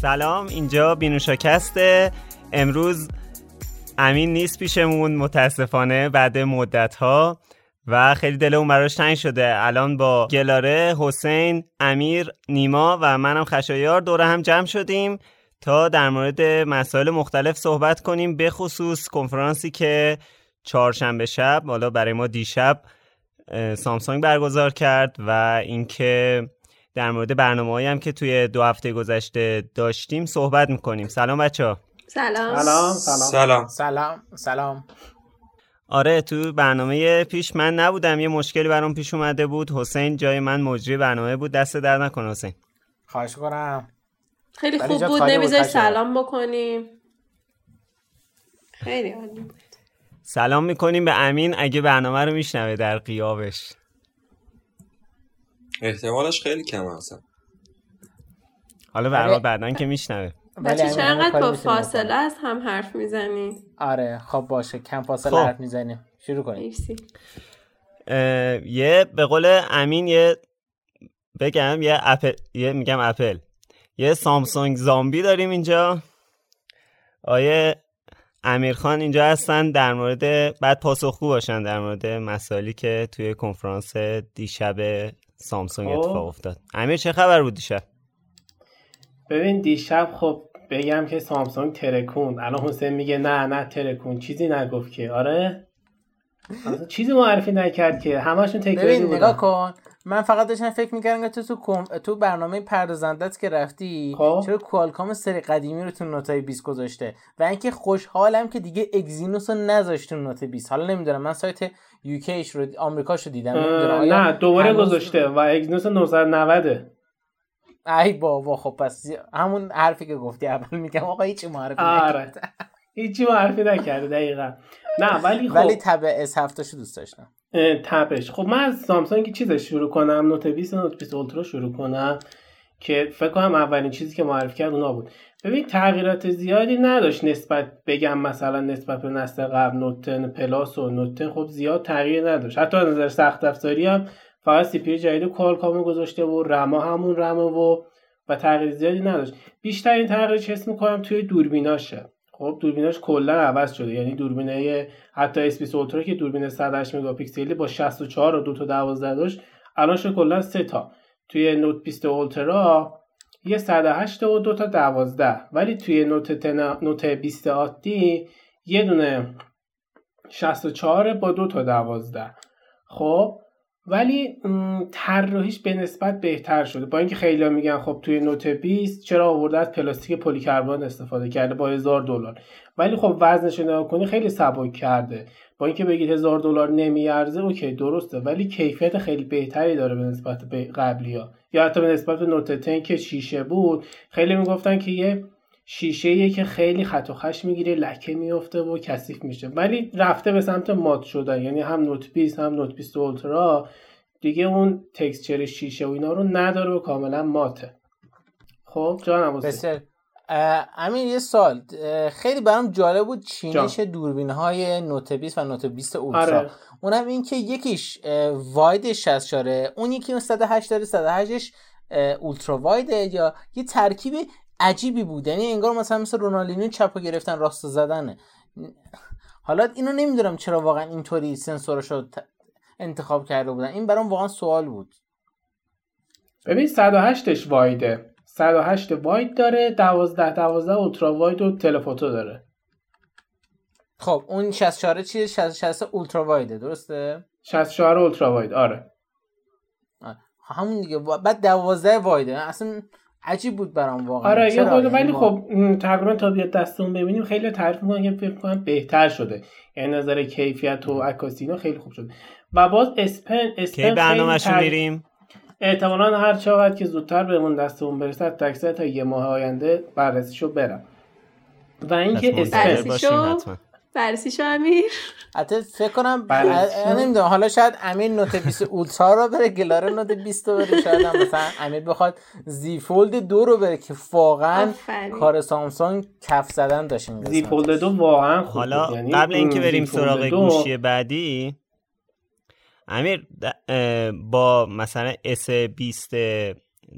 سلام اینجا بینوشاکسته امروز امین نیست پیشمون متاسفانه بعد مدت ها و خیلی دلمون براش تنگ شده. الان با گلاره حسین امیر نیما و منم خشایار دوره هم جمع شدیم تا در مورد مسائل مختلف صحبت کنیم. به خصوص کنفرانسی که چهارشنبه شب حالا برای ما دیشب سامسونگ برگزار کرد و اینکه در مورد برنامه هم که توی دو هفته گذشته داشتیم صحبت می‌کنیم. سلام بچه ها سلام سلام. سلام. سلام سلام. آره تو برنامه پیش من نبودم. یه مشکلی برام پیش اومده بود. حسین جای من مجری برنامه بود. دست در نکن حسین. خواهش کنم خیلی خوب بود. نمی‌ذاری. سلام بکنیم. خیلی عالی بود. سلام می‌کنیم به امین. اگه برنامه رو میشنوه در قیابش. احتمالش خیلی کم هستم حالا برای بعدا که میشنوه. بچه کاری با فاصله. از هم حرف می‌زنی؟ آره خب باشه. کم فاصله خب. حرف می‌زنیم. شروع کنیم. یه به قول امین یه بگم یه اپل یه میگم اپل. یه سامسونگ زامبی داریم اینجا. آیه امیرخان اینجا هستن در مورد بعد پاسخگو باشن در مورد مسائلی که توی کنفرانس دیشب سامسونگ خب. اتفاق افتاد. امیر چه خبر بود دیشب؟ ببین دیشب خب بگم که سامسونگ ترکون الان حسین میگه نه نه ترکون چیزی نگفت که. آره؟ اصلا چیزی معرفی نکرد که. همشون تکراری ببین. نگاه کن. من فقط داشتم فکر می‌کردم که تو تو, کم... تو برنامه پردازندت که رفتی خب. چرا کوالکام سری قدیمی رو تو نوتای 20 گذاشته؟ و اینکه خوشحالم که دیگه اگزینوس رو نذاشت تو نوت 20 حالا نمی‌دونم من سایت UK یش رو آمریکاش رو دیدم نه دوباره گذاشته و اگزینوس 990 ای بابا خب پس همون حرفی که گفتی اول میگم آقا هیچی معرفی آره. هیچی معرفی نکرده دقیقا. نه ولی خب. ولی تب اس هفتاشو دوست داشتم. تبش خب من از سامسونگ چیزش شروع کنم نوت 20 و نوت 20 اولترا شروع کنم که فکر کنم اولین چیزی که معرفی کرد اونا بود. ببین تغییرات زیادی نداشت نسبت بگم مثلا نسبت به نسل قبل نوت 10 پلاس و نوت 10 خب زیاد تغییر نداشت. حتی از نظر سخت افزاری هم فقط CPU جدید کوالکام گذاشته و رما همون رما و و تغییر زیادی نداشت. بیشترین تغییرش حس می‌کنم توی دوربیناشه. خب دوربیناش کلا عوض شده. یعنی دوربینه حتی اس 20 اولترا که دوربین 108 مگاپیکسلی با 64 و 2 تا 12 داشت الان شد کلا 3 تا. توی نوت 20 اولترا یه 108 و 2 تا 12 ولی توی نوت تن... نوت 20 عادی یه دونه 64 با 2 تا 12 خب ولی طراحیش به نسبت بهتر شده. با اینکه خیلی میگن خب توی نوت 20 چرا آورده از پلاستیک پلیکربن استفاده کرده؟ با هزار دلار. ولی خب وزنش نگاه کنی خیلی سبک کرده. با اینکه بگید هزار دلار نمیارزه اوکی درسته. ولی کیفیت خیلی بهتری داره به نسبت به قبلی یا حتی به نسبت به نوت 10 که شیشه بود. خیلی می‌گفتن که یه شیشه که خیلی خط و خش می‌گیره لکه میفته و کثیف میشه. ولی رفته به سمت مات شدن یعنی هم نوت 20 هم نوت 20 اولترا. دیگه اون تکسچر شیشه و اینا رو نداره و کاملا ماته. خب. بسیار. اه، امین یه سال خیلی برام جالب بود چینش دوربین های نوت 20 و نوت 20 اولترا. آره. اونم این که یکیش واید 64 اون یکی اون 108 داره 108ش اه، اولترا وایده یا یه ترکیب عجیبی بود. یعنی انگار مثلا مثل رونالدینو چپو گرفتن راست زدنه. حالا اینو نمی‌دونم چرا واقعا اینطوری سنسورشو انتخاب کرده بودن. این برام واقعا سوال بود. ببین 108ش وایده. 108 واید داره 12 12 اولترا واید و تلفوتو داره. خب اون 64 چیه 60 اولترا وایده درسته؟ 64 اولترا واید آره. آه، همون دیگه. بعد 12 وایده. اصلا عجیب بود برام واقعا. آره یه؟ خورده یعنی ولی ما- خب تقریبا تا بیاد دستمون ببینیم خیلی تعریف می‌کنن که فکر کنم بهتر شده. یعنی نظر کیفیت و عکاسی اینا خیلی خوب شده. و باز اسپن اسپن کی برنامهش رو خیلی میریم؟ احتمالا هر چقدر که زودتر بهمون دستمون برسه تکسه تا یه ماه آینده بررسیشو برم. و اینکه اسپن بررسی باشیم شو. حتما بررسی شو امیر حتی فکر کنم نمی‌دونم حالا شاید امیر نوت 20 اولترا رو بره گلاره نوت 20 رو بره شاید هم مثلا امیر بخواد زی فولد دو رو بره که واقعا. کار سامسونگ کف زدن داشت این زی. فولد دو واقعا خوب حالا. یعنی قبل اینکه بریم سراغ دو- گوشی بعدی امیر با مثلا S20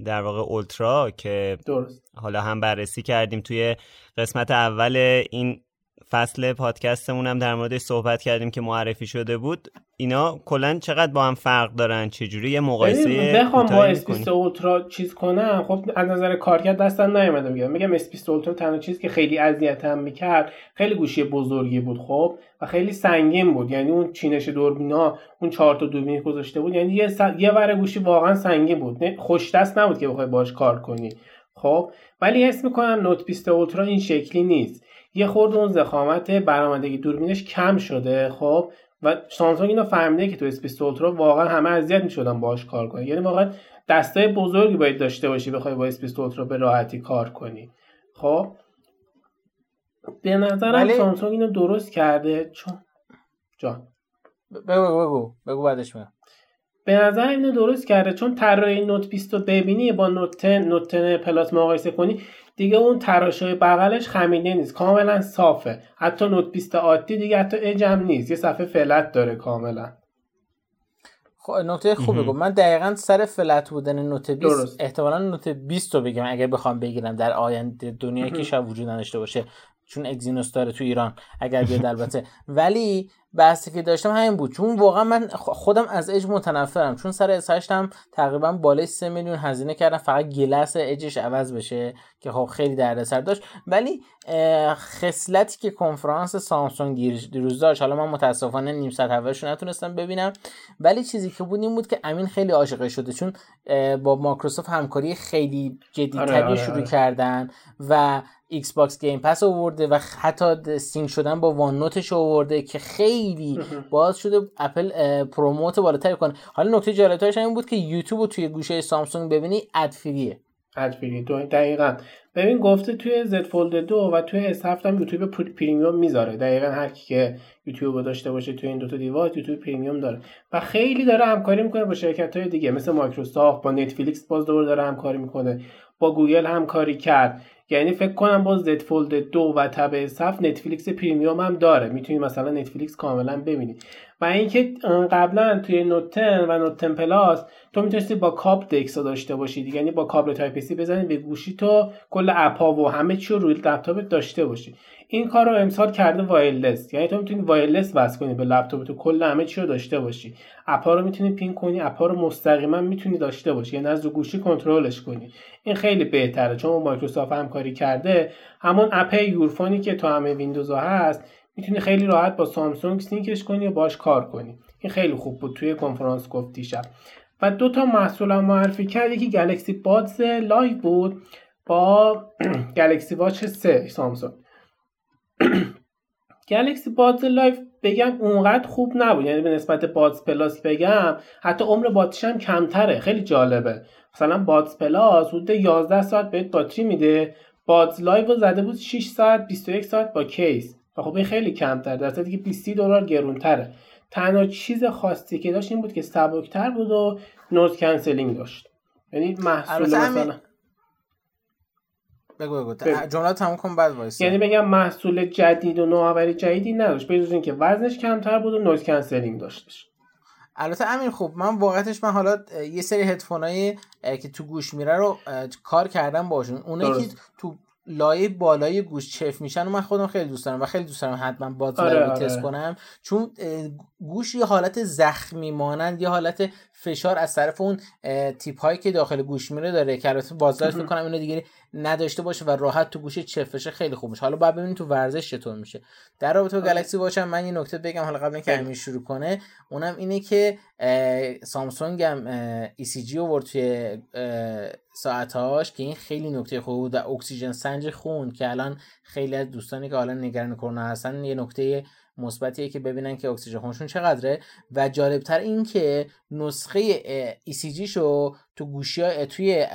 در واقع اولترا که درست حالا هم بررسی کردیم توی قسمت اول این فصل پادکستمون هم در موردش صحبت کردیم که معرفی شده بود. اینا کلا چقدر با هم فرق دارن؟ چجوری یه مقایسه بخوام با اس؟ اولترا چیز کنم. خب از نظر کارکرد دستم نیومده. میگم میگم اس اولترا تنها چیزی که خیلی اذیتم می‌کرد خیلی گوشی بزرگی بود خب و خیلی سنگین بود. یعنی اون چینش دوربینا اون چهار تا دوربین گذاشته بود یعنی یه س... یه ور گوشی واقعا سنگین بود. نه خوش دست نبود که بخوای باش کار کنی. خب ولی حس می‌کنم نوت 20 اولترا این شکلی نیست. یه خورده اون زخامت برآمدگی دوربینش کم شده خب؟ و سامسونگ اینو فهمیده که تو اس 20 اولترا واقعا همه اذیت می‌شدن باهاش کار کنن. یعنی واقعا دستای بزرگی باید داشته باشی بخوای با اس 20 اولترا به راحتی کار کنی. خب؟ به نظرم ولی- سامسونگ اینو درست کرده چون جان. بگو بگو بگو. بگو بعدش میگم به نظر اینو درست کرده چون طراحی نوت 20 رو ببینی با نوت 10 نوت 10 پلاس مقایسه کنی دیگه اون تراشای بغلش خمیده نیست کاملا صافه حتی نوت 20 عادی دیگه حتی اجم نیست یه صفحه flat داره کاملا خب نکته خوبه. گفت من دقیقا سر flat بودن نوت 20 درست. احتمالا نوت 20 رو بگم اگر بخوام بگیرم در آینده دنیایی که. شاید وجود نداشته باشه چون اگزینوس داره تو ایران اگر بیاد البته. ولی بحثی که داشتم همین بود. چون واقعا من خودم از اج متنفرم. چون سر اس هم تقریبا بالای 3 میلیون هزینه کردم فقط glass edge ش عوض بشه که خب خیلی دردسر داشت. ولی خصلتی که کنفرانس سامسونگ دیر- دیروز داشت. حالا من متاسفانه نیم ساعت اولش نتونستم ببینم. ولی چیزی که بود این بود که امین خیلی عاشقش شده. چون با مایکروسافت همکاری خیلی جدیتری آره، آره، شروع آره. کردن و ایکس باکس گیم پس آورده و حتی sync شدن با وان نوتش آورده که خیلی باعث شده اپل promote بالاتری کنه. حالا نکته جالبترش این بود که یوتیوب رو توی گوشی سامسونگ ببینی ad free ه ad free دو دقیقا. ببین گفته توی زد فولد دو و توی اس هفت هم یوتیوب پر- پریمیوم می‌ذاره. دقیقا هر کی که یوتیوب داشته باشه توی این دوتا device یوتیوب پریمیوم داره. و خیلی داره همکاری می‌کنه با شرکت های دیگه. مثل مایکروسافت با نتفلیکس باز دوباره داره همکاری می‌کنه. با گوگل همکاری کرد. یعنی فکر کنم باز زد فولد دو و تب اس هفت نتفلیکس پریمیوم هم داره. می‌تونی مثلا نتفلیکس کاملا ببینی. و اینکه قبلا توی نوت 10 و نوت 10 پلاس تو می‌تونستی با کابل دکس رو داشته باشی یعنی با کابل Type-C بزنی به گوشی تو کل اپا و همه چی رو روی لپتاپت داشته باشی. این کار رو امسال کرده wireless. یعنی تو می‌تونی wireless وصل کنی به لپتاپ تو کل همه چی رو داشته باشی. اپا رو می‌تونی pin کنی اپا رو مستقیما می‌تونی داشته باشی. یعنی از رو گوشی کنترلش کنی. این خیلی بهتره. چون مایکروسافت همکاری کرده همون اپ Your Phone ی که تو همه ویندوز ها هست می‌تونی خیلی راحت با سامسونگ sync ش کنی و باش کار کنی. این خیلی خوب بود توی کنفرانس گفت دیشب. و دو تا محصول هم معرفی کرد. یکی Galaxy Buds Live بود با Galaxy Watch 3 سامسونگ. Galaxy Buds Live بگم اونقدر خوب نبود. یعنی به نسبت Buds Plus بگم حتی عمر باتریش هم کمتره. خیلی جالبه. مثلا Buds Plus حدود 11 ساعت بهت باتری میده. Buds Live رو زده بود 6 ساعت 21 ساعت با case. و خب این خیلی کمتر در صورتی که 20 دلار گرونتره. تنها چیز خاصی که داشت این بود که سبکتر بود و noise cancelling داشت. یعنی محصول مثلا بگو بگو. جمله تموم کن بعد وایسا یعنی بگم محصول جدید و نوآوری جدیدی نداشت به جز اینکه وزنش کمتر بود و noise cancelling داشتش البته امین خوب من واقعیتش من حالا یه سری هدفونای که تو گوش میره رو کار کردم باشون اونایی که. تو لایه بالای گوش چف میشن و من خودم خیلی دوست دارم و خیلی دوست دارم حتما باز آره، رو آره. تست کنم چون گوش یه حالت زخمی مانند یه حالت فشار از طرف اون تیپ هایی که داخل گوش میره داره که البته بازدار فکر کنم اینو دیگه نداشته باشه و راحت تو گوش چف بشه خیلی خوب میشه حالا باید ببینیم تو ورزش چطور میشه در رابطه با آره. گلکسی واچ هم من یه نکته بگم حالا قبل اینکه. امیر شروع کنه اونم اینه که سامسونگ هم ECG آورد توی اه، ساعتهاش که این خیلی نکته خوب بود و اکسیژن سنج خون که الان خیلی از دوستانی که حالا نگران کرونا هستن یه نکته مثبتیه که ببینن که اکسیژن خونشون چقدره. و جالبتر این که نسخه ECG شو تو گوشی ها توی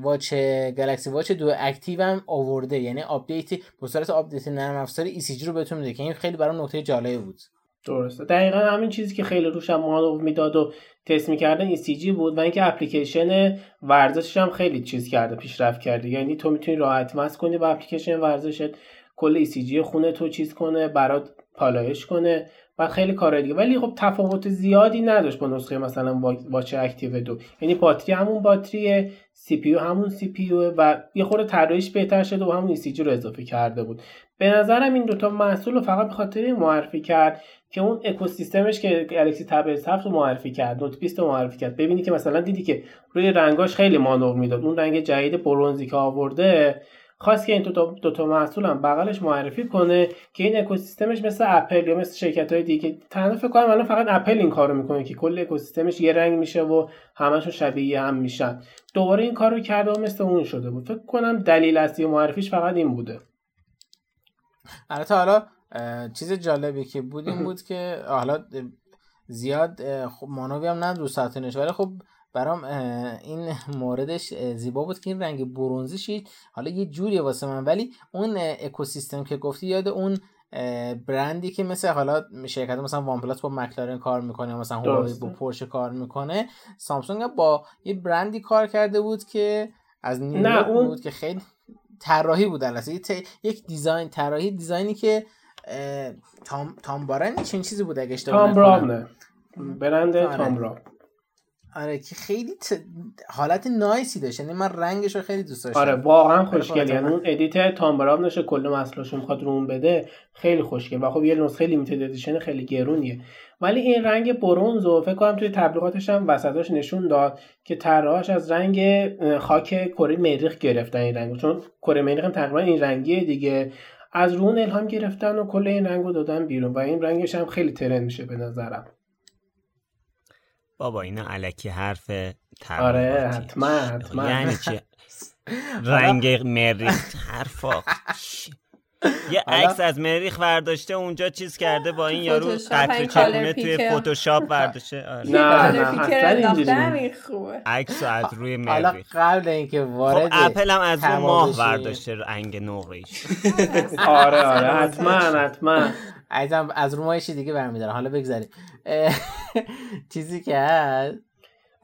Watch Galaxy Watch دو Active هم آورده. یعنی update به صورت update نرم افزار ECG رو بهتون میده که این خیلی برام نکته جالبی بود. درسته. دقیقا همین چیزی که خیلی روش هم مانور می‌داد و تست می‌کردن ECG بود و اینکه اپلیکیشن ورزشش هم خیلی چیز کرده پیشرفت کرده. یعنی تو می‌تونی راحت مست کنی با اپلیکیشن ورزشت. کل ECG خونه تو چیز کنه برات پالایش کنه و خیلی کار دیگه. ولی خب تفاوت زیادی نداشت با نسخه مثلا Watch Active دو. یعنی باتری همون باتریه CPU همون CPU و یه خورده طراحیش بهتر شده و همون ECG رو اضافه کرده بود. به نظرم این دوتا محصول رو فقط به خاطر معرفی کرد که اون اکوسیستمش که گلکسی تب 7 رو معرفی کرد نوت 20 رو معرفی کرد. ببینی که مثلا دیدی که روی رنگاش خیلی مانور می‌داد. اون رنگ جدید برونزی که آورده. خواست که این دو تا, دو محصول هم بغلش معرفی کنه که این اکوسیستمش مثل اپل یا مثل شرکت های دیگه. تنها فکر کنم الان فقط اپل این کارو می‌کنه که کل اکوسیستمش یه رنگ میشه و همشون شبیه هم میشن. دوباره این کارو کرده و مثل اون شده بود. فکر کنم دلیل اصلی معرفیش فقط این بوده. البته حالا چیز جالبی که بود این بود که حالا زیاد خب مانوی هم نه دوست ولی خب برام این موردش زیبا بود که این رنگ برونزی شید حالا یه جوری واسه من. ولی اون اکوسیستم که گفتی یاد اون برندی که مثل حالا شرکت مثلا وان پلاس با مکلارن کار می‌کنه مثلا هواوی با پورشه کار می‌کنه. سامسونگ با یه برندی کار کرده بود که از نیویورک اون... بود که خیلی طراحی بود البته. یک دیزاین طراحی دیزاینی که تام تام بارن چین چیزی بود اگه اشتباه تام برام برند آره. تام آره که خیلی ت... حالت نایسی داشت. یعنی من رنگش رو خیلی دوست داشتم. آره واقعا خوشگل. یعنی اون ادیت تام نشه کل مسئلهشو می‌خواد رو بده خیلی خوشگل. و خب یه نسخه لیمیتد ادیشن خیلی گرونیه. ولی این رنگ برونز و فکر کنم توی تبلیغاتش هم وسطاش نشون داد که طراحاش از رنگ خاک کره مریخ گرفتن این رنگ چون کره مریخ هم تقریبا این رنگیه دیگه. از رون الهام گرفتن و کل این رنگو دادن بیرون. و این رنگش هم خیلی ترند میشه به نظرم. بابا اینا علکی حرف آره حتما حتما. یعنی چی؟ رنگ مریخ حرفا. یه عکس از مریخ ورداشته اونجا چیز کرده با این یارو قطره چکونه توی فتوشاپ برداشته آره. نه نه اصلا عکس از روی مریخ. قبل اینکه وارد خب اپل هم از اون ماه برداشته رنگ نقره‌ایش آره آره حتما حتما. عزیزم از رو ماهشی دیگه برمیدارم. حالا بگذاریم. چیزی که هست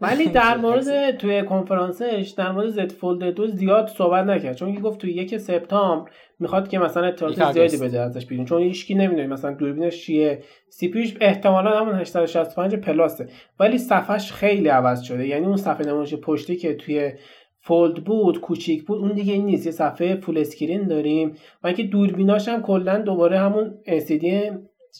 ولی در مورد توی کنفرانسش در مورد زد فولد دو زیاد صحبت نکرد. چون که گفت توی یک سپتامبر می‌خواد که مثلا اطلاعات زیادی بده ازش بیرون. چون هیچکی نمی‌دونه مثلا دوربینش چیه. CPU ش احتمالا همون 865 Plus ه ولی صفحش خیلی عوض شده. یعنی اون صفحه نمایش پشتی که توی Fold بود کوچیک بود اون دیگه نیست. یه صفحه full screen داریم. و اینکه دوربیناش هم کلا دوباره همون LCD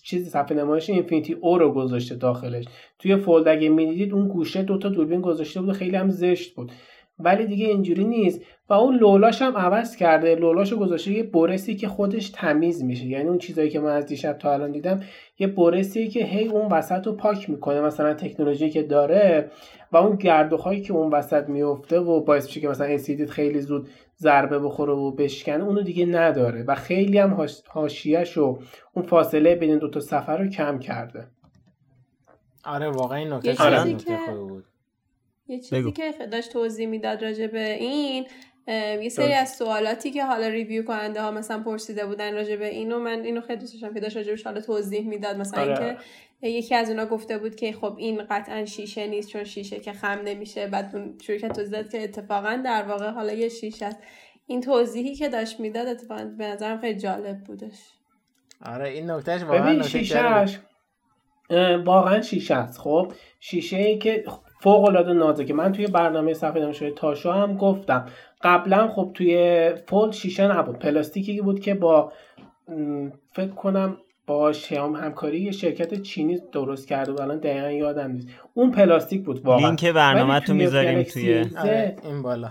چیز صفحه نمایش Infinity O رو گذاشته داخلش. توی Fold اگه می‌دیدید اون گوشه دوتا دوربین گذاشته بود خیلی هم زشت بود. ولی دیگه اینجوری نیست. و اون لولاش هم عوض کرده. لولاش رو گذاشته یه brush ی که خودش تمیز میشه. یعنی اون چیزایی که من از دیشب تا الان دیدم یه برسی که هی اون وسط رو پاک می‌کنه. مثلا تکنولوژی که داره و اون گردوخایی که اون وسط میفته و باعث میشه که مثلا اسیدیت خیلی زود ضربه بخوره و بشکنه اونو دیگه نداره. و خیلی هم حاشیهش و اون فاصله بین دو تا سفر رو کم کرده. آره واقعا این نکته بود. یه چیزی که داشت توضیح می‌داد راجع به این یه سری از سوالاتی که حالا ریویو کننده ها مثلا پرسیده بودن راجع به اینو من اینو خیلی دوست داشتم که داشت راجبش حالا توضیح می‌داد. مثلا آره. اینکه یکی از اونا گفته بود که خب این قطعا شیشه نیست چون شیشه که خم نمیشه. بعد اون شرکت توضیح داد که اتفاقا در واقع حالا یه شیشه است. این توضیحی که داشت می‌داد اتفاقا به نظرم خیلی جالب بودش. آره این نکتهش واقعا شیشهش واقعا شیشه است خب؟ شیشه ای که فوق العاده که من توی برنامه صفحه نمایش تاشو هم گفتم. قبلا خب توی فولد شیشه نبود. پلاستیکی بود که با فکر کنم با شیائومی همکاری یه شرکت چینی درست کرده و الان دقیقا یادم نیست. اون پلاستیک بود واقعا. لینک برنامه تو می‌ذاریم توی آره این بالا.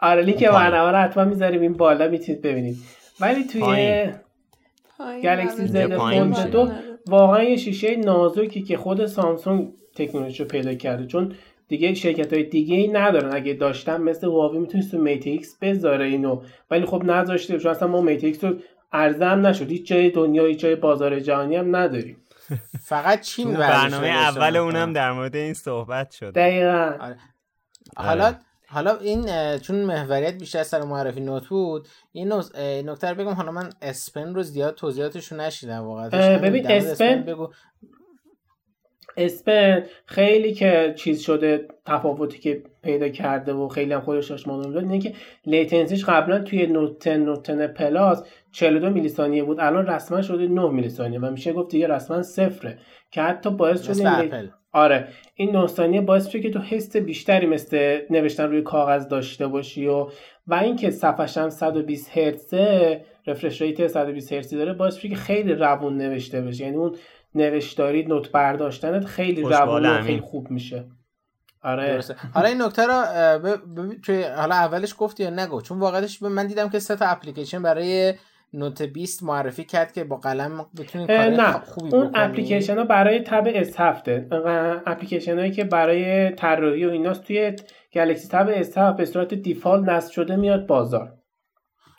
آره لینک برنامه رو حتما می‌ذاریم. این بالا می‌تونید ببینید. ولی توی Galaxy Z Fold دو واقعا یه شیشه نازکی که خود سامسونگ تکنولوژی رو پیدا کرده چون دیگه شرکت های دیگه ای ندارن. اگه داشتن مثل هواوی می‌تونست تو Mate X بذاره اینو ولی خب نذاشته چون اصلا ما Mate X رو عرضه‌م نشد. هیچ جای دنیا هیچ جای بازار جهانی هم نداریم. فقط چین برنامه اول اونم در مورد این صحبت شد. دقیقا. آره. حالا حالا این چون محوریت بیشتر سر معرفی Note بود این نکته رو بگم حالا من S Pen رو زیاد توضیحاتش رو نشنیدم واقعا. ببین S Pen بگو. S Pen خیلی که چیز شده تفاوتی که پیدا کرده و خیلی هم خودش داشت داد اینه که latency ش قبلا توی Note 10 Note 10 Plus 42 میلی ثانیه بود الان رسما شده 9 میلی ثانیه و میشه گفت دیگه رسما صفره که حتی باعث شده آره. این 9 ثانیه باعث میشه که تو حس بیشتری مثل نوشتن روی کاغذ داشته باشی و و اینکه صفحش هم 120 هرتز refresh rate 120 هرتزی داره باعث میشه که خیلی روون نوشته بشه یعنی اون نوشتاری note برداشتنت خیلی روون و خیلی خوب میشه. آره. درسته. حالا این نکته رو توی حالا اولش گفتی یا نگو چون واقعش من دیدم که سه تا اپلیکیشن برای Note 20 معرفی کرد که با قلم بتونید کار نه. خوبی اون اپلیکیشن ها برای Tab S هفته اپلیکیشن هایی که برای طراحی و ایناست توی Galaxy Tab S به صورت default نصب شده میاد بازار.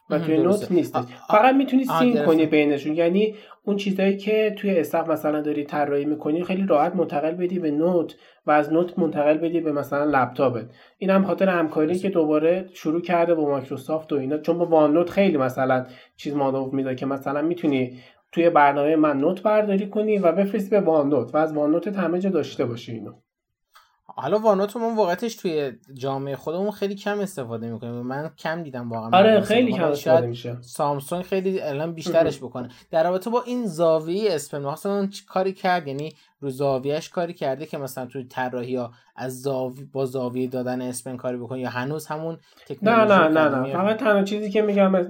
و توی Note نیست فقط می‌تونی sync کنی بینشون. یعنی اون چیزایی که توی S7 مثلا داری طراحی می‌کنی خیلی راحت منتقل بدی به Note و از نوت منتقل بدی به مثلا لپتاپت. این هم خاطر همکاری که دوباره شروع کرده با مایکروسافت و اینا. چون با وان نوت خیلی مثلا چیز مانور میده که مثلا می‌تونی توی برنامه من نوت برداری کنی و بفرستی به وان نوت و از وان نوت همه جا داشته باشی اینو. حالا وانوت من واقعتش توی جامعه خودمون خیلی کم استفاده می‌کنیم. من کم دیدم واقعا آره خیلی کم استفاده میشه. سامسونگ خیلی الان بیشترش بکنه. در رابطه با این زاویه اسپن مثلا کاری کرد یعنی رو زاویهش کاری کرده که مثلا توی طراحی ها از زاوی با زاویه دادن S Pen کاری بکنه یا هنوز همون تکنولوژی نه نه نه. نه فقط تنها چیزی که میگم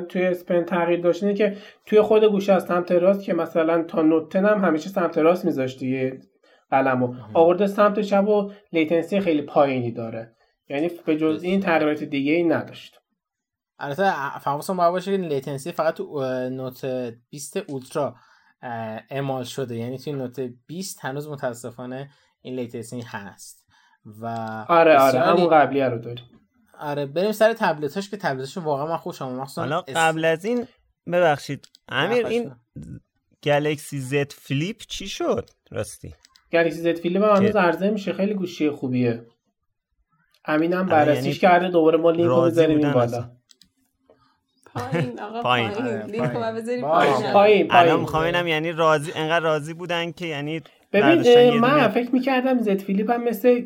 توی S Pen تغییر داشته که توی خود گوشیه از سمت راست که مثلا تا Note هم همیشه سمت راست میذاشتی قلمو آورده سمت چپ و latency خیلی پایینی داره. یعنی به جز این تغییرات دیگه ای نداشت. البته فهموسم باید باشه که latency فقط تو Note 20 Ultra اعمال شده. یعنی توی Note 20 هنوز متاسفانه این latency هست. و آره آره همون قبلی رو داریم. آره بریم سر تبلتاش که تبلتش واقعا من خوشم مخصوصا حالا قبل از این ببخشید. امیر این Galaxy Z Flip چی شد؟ راستی. Galaxy Z Flip هم هنوز عرضه میشه. خیلی گوشی خوبیه. امینم آره، بررسیش یعنی کرده دوباره ما لینک رو بذاریم این بالا. پایین آقا پایین. پایین. پایین. الان می‌خوام اینم یعنی راضی انقدر راضی بودن که یعنی ببین من فکر می‌کردم زد flip هم مثل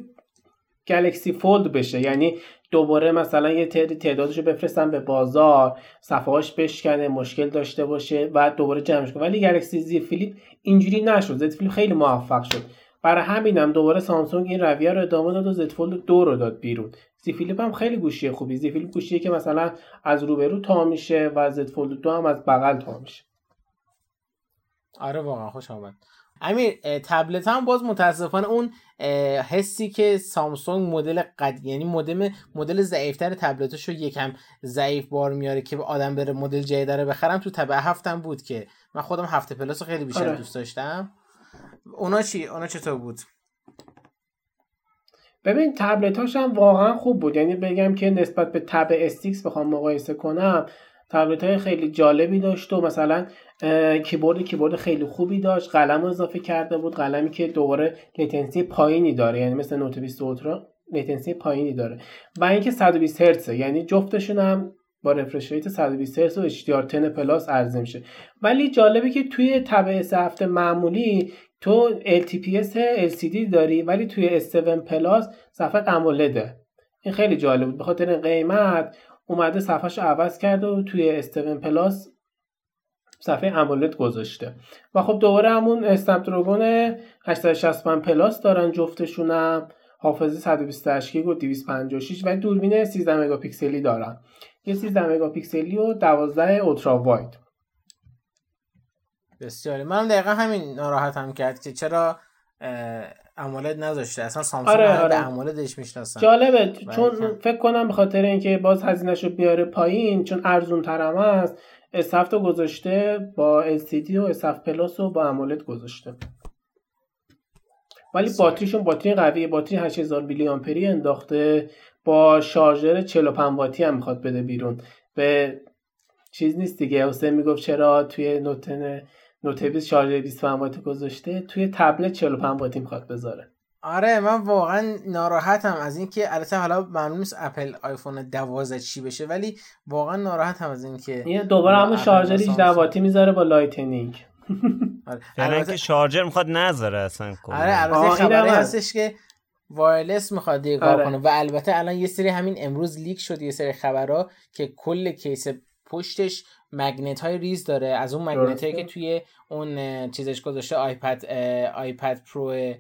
گلکسی فولد بشه. یعنی دوباره مثلا یه تعدادی تعدادشو بفرستم به بازار صفحهاش بشکنه مشکل داشته باشه و دوباره جمعش کنه. ولی گلکسی زی flip اینجوری نشد. زد فلیپ خیلی موفق شد. برای همینم دوباره سامسونگ این رویه رو ادامه داد و زد فولد دو رو داد بیرون. زی فلیپ هم خیلی گوشی خوبی. زی فلیپ گوشیه که مثلا از روبرو تا میشه و زد فولد دو هم از بغل تا میشه. آره واقعا خوشم اومد. امیر تبلت هم باز متاسفانه اون حسی که سامسونگ مدل قد یعنی مدل مدل ضعیفتر تبلتش رو یکم ضعیف بار میاره که آدم بره مدل جدید رو بخرم تو tab هفتم بود که. من خودم هفت پلاس خیلی بیشتر آره. دوست داشتم. اونا چی؟ اونا چطور بود؟ ببین تبلت هم واقعا خوب بود. یعنی بگم که نسبت به Tab S6 بخوام مقایسه کنم تبلت های خیلی جالبی داشت و مثلا کیبورد کیبورد خیلی خوبی داشت. قلم اضافه کرده بود. قلمی که دوباره latency پایینی داره. یعنی مثل نوت 20 اولترا latency پایینی داره. و اینکه 120 هرتز یعنی جفتشون هم با refresh rate 120 هرتز و HDR 10 plus عرضه میشه. ولی جالبه که توی tab هفت معمولی تو LTPS LCD داری ولی توی S7 Plus صفحه AMOLED ه این خیلی جالب بود. به خاطر قیمت اومده صفحهش عوض کرده و توی S7 Plus صفحه AMOLED گذاشته. و خب دوباره همون اسنپ دراگون 865 plus دارن جفتشونم. حافظه 128 گیگ و 256 و دوربین 13 مگاپیکسلی دارن. یه 13 مگاپیکسلی و 12 ultra wide بسیاری. منم دقیقا همین ناراحتم کرد که چرا امولد نذاشته. اصلا سامسونگ آره آره. امولدش می‌شناسن. جالبه. چون فکر کنم به خاطر اینکه باز هزینهش رو بیاره پایین چون ارزون ترم است اسفت رو گذاشته با LCD و اسف پلاس رو با امولد گذاشته. ولی باتریشون باتری قوی باتری 8000 میلی آمپری انداخته. با شارژر 45 واتی هم می‌خواد بده بیرون. به چیز نیست دیگه. حسین می‌گفت چرا توی نوتن نوت 20 شارژر 25 واتی گذاشته توی تبلت 45 واتی می‌خواد بذاره. آره من واقعا ناراحتم از اینکه البته حالا معلوم نیست اپل آیفون 12 چی بشه ولی واقعا ناراحتم از اینکه این دوباره همون شارژر 18 واتی می‌ذاره با Lightning. آره. البته شارژر می‌خواد نذاره اصلا آره البته خبری هستش که wireless می‌خواد دیگه کار آره. کنه. و البته الان یه سری همین امروز leak شد یه سری خبرها که کل case پشتش magnet های ریز داره. از اون magnet هایی که توی اون چیزش گذاشته آیپد آیپد پرو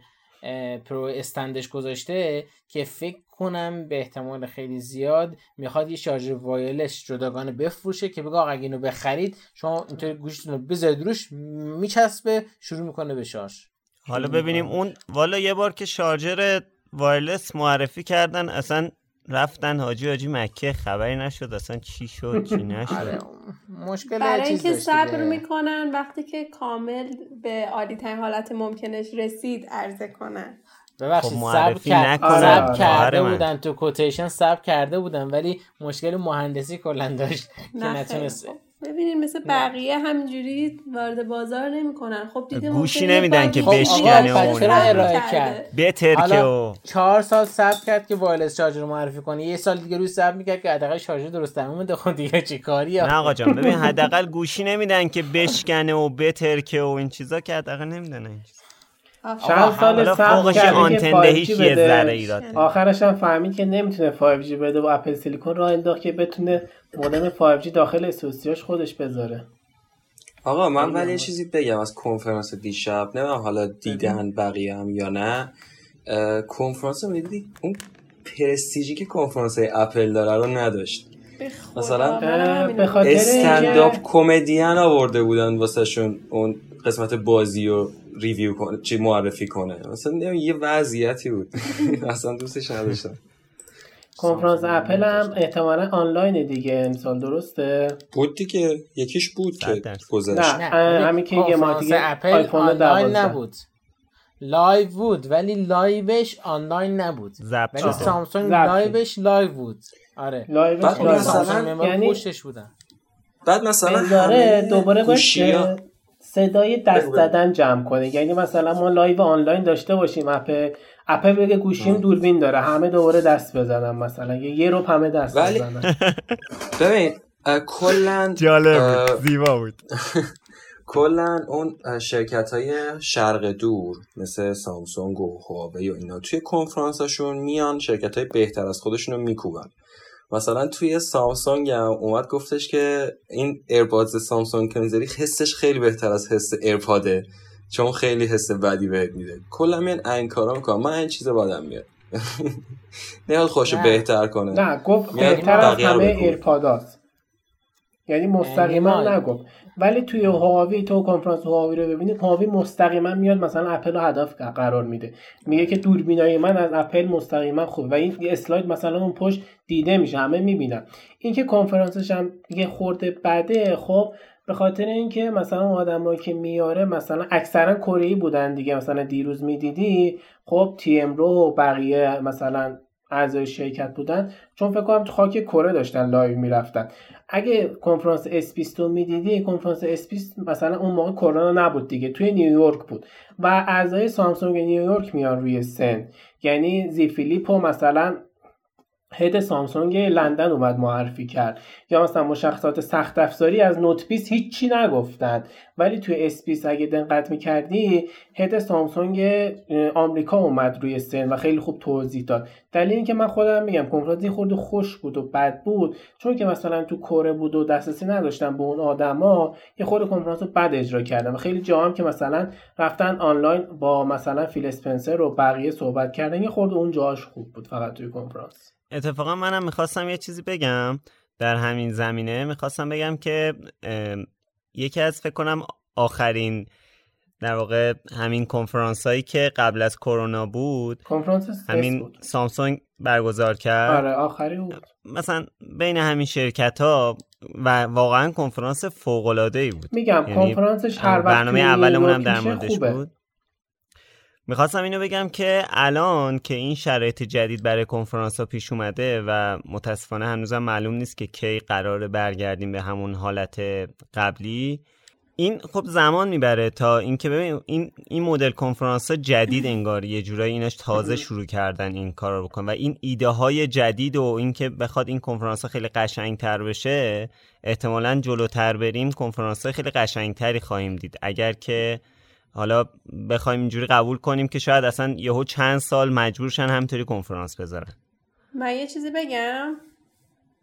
پرو stand ش گذاشته که فکر کنم به احتمال خیلی زیاد می‌خواد یه شارژر wireless جداگانه بفروشه که بگه آقا اگه اینو بخرید شما اینطوری گوشیتون رو بذارید روش میچسبه شروع می‌کنه به شارژ. حالا ببینیم اون والا یه بار که شارژر wireless معرفی کردن اصلا رفتن حاجی حاجی مکه خبری نشد اصلا چی شد چی نشد؟ آره، مشکل برای اینکه صبر می‌کنن وقتی که کامل به عالی ترین حالت ممکنش رسید عرضه کنن. ببخشید خب سب, کرد... آره کرده بودن تو کوتیشن سب کرده بودن ولی مشکل مهندسی کلا داشت که نتونست خب. ببینین مثل بقیه همینجوری وارد بازار نمی‌کنن. خب دیگه گوشی نمیدن که بشکنه اون ارائه کرد بهتر و چهار سال صبر کرد که وایرلس چارجر رو معرفی کنه. یه سال دیگه روی صبر می‌کرد که حداقل شارژر درست تموم بده خب دیگه چی کاری نه آقا جان ببین حداقل گوشی نمیدن که بشکنه و بترکه و این چیزا که حداقل نمیدن این چند سال صبر کرده که 5G بده. آخرش هم فهمید که نمی‌تونه 5G بده و اپل سیلیکون راه انداخت که بتونه مودم 5G داخل اسوسیاش خودش بذاره. آقا من ولی یه چیزی بگم از کنفرانس دیشب. نه حالا دیدن بقیه هم یا نه. کنفرانس دیدی اون پرستیجی که کنفرانس اپل داره رو نداشت. مثلا stand-up comedian آورده بودن واسه شون اون قسمت بازی و review کنه چی معرفی کنه. مثلا یه وضعیتی بود. اصلا دوستش نداشتم. کنفرانس اپل هم احتمالا آنلاین دیگه امسال درسته؟ بود دیگه. یکیش بود که گذشت. نه همین که یه ماه دیگه اپل آنلاین نبود. live بود ولی live ش آنلاین نبود. ولی سامسونگ لایوش لایو بود. آره. live ش مثلا یعنی پشتش بودن. بعد مثلا داره دوباره باشه صدای دست زدن جمع کنه. یعنی مثلا ما live آنلاین داشته باشیم اپل اپل بگه گوشیم دوربین داره. همه دوباره دست بزنن مثلا. یه رو همه دست ولی... بزنن. ببین کلا جالب زیبا بود. کلا اون شرکت های شرق دور مثل سامسونگ و هواوی و اینا توی کنفرانسشون میان شرکت های بهتر از خودشون رو میکوبن. مثلا توی سامسونگ هم اومد گفتش که این ایرپادز سامسونگ که می‌ذاری حسش خیلی بهتر از حس ایرپاده چون خیلی حس بدی بهت میده. کلا میان این کارا می‌کنن من این چیز بدم میاد. میاد خودشو بهتر کنه. نه گفت بهتر از همه ایرپاداست. یعنی مستقیما نگفت. ولی توی هواوی تو کنفرانس هواوی رو ببینید هواوی مستقیما میاد مثلا اپل رو هدف قرار میده. میگه که دوربینای من از اپل مستقیما خوب. و این اسلاید مثلا اون پشت دیده میشه همه می‌بینن. اینکه کنفرانسش هم یه خورده بده خب به خاطر اینکه مثلا آدمایی که میاره مثلا اکثرا کره بودن دیگه. مثلا دیروز می‌دیدی خب تی ام رو و بقیه مثلا اعضای شرکت بودن چون فکر کنم تو خاک کره داشتن live می‌رفتن. اگه کنفرانس S20 رو می‌دیدی کنفرانس S20 مثلا اون موقع کرونا نبود دیگه توی نیویورک بود. و اعضای سامسونگ نیویورک میان روی سن. یعنی زی flip مثلا head سامسونگ لندن اومد معرفی کرد. یا مثلا مشخصات سخت افزاری از نوت 20 هیچی نگفتند. ولی توی S20 اگه دقت می‌کردی هد سامسونگ آمریکا اومد روی سن و خیلی خوب توضیح داد. دلیل اینکه من خودم میگم کنفرانس خورده خوش بود و بد بود. چون که مثلا تو کره بود و دسترسی نداشتن به اون آدما یه خورده کنفرانس رو بد اجرا کردن. و خیلی جاهم که مثلا رفتن آنلاین با مثلا فیل اسپنسر و بقیه صحبت کردن یه خورده اون جاهاش خوب بود فقط توی کنفرانس. اتفاقا منم می‌خواستم یه چیزی بگم. در همین زمینه می‌خواستم بگم که یکی از فکر کنم آخرین در واقع همین کنفرانس هایی که قبل از کرونا بود کنفرانس همین بود. سامسونگ برگزار کرد. آره آخری بود. مثلا بین همین شرکت ها و واقعا کنفرانس فوق العاده ای بود. میگم یعنی کنفرانسش هر برنامه اولمون هم در موردش بود. می‌خواستم اینو بگم که الان که این شرایط جدید برای کنفرانس ها پیش اومده و متاسفانه هنوزم معلوم نیست که کی قرار برگردیم به همون حالت قبلی این خب زمان می‌بره تا اینکه ببین این این مدل کنفرانس ها جدید انگار یه جورایی اینش تازه شروع کردن این کار رو بکن و این ایده های جدید و اینکه بخواد این کنفرانس ها خیلی قشنگ تر بشه احتمالا جلوتر بریم کنفرانس های خیلی قشنگ تری خواهیم دید. اگر که حالا بخوایم اینجوری قبول کنیم که شاید اصلا یهو چند سال مجبورشن همینطوری کنفرانس بذارن. من یه چیزی بگم.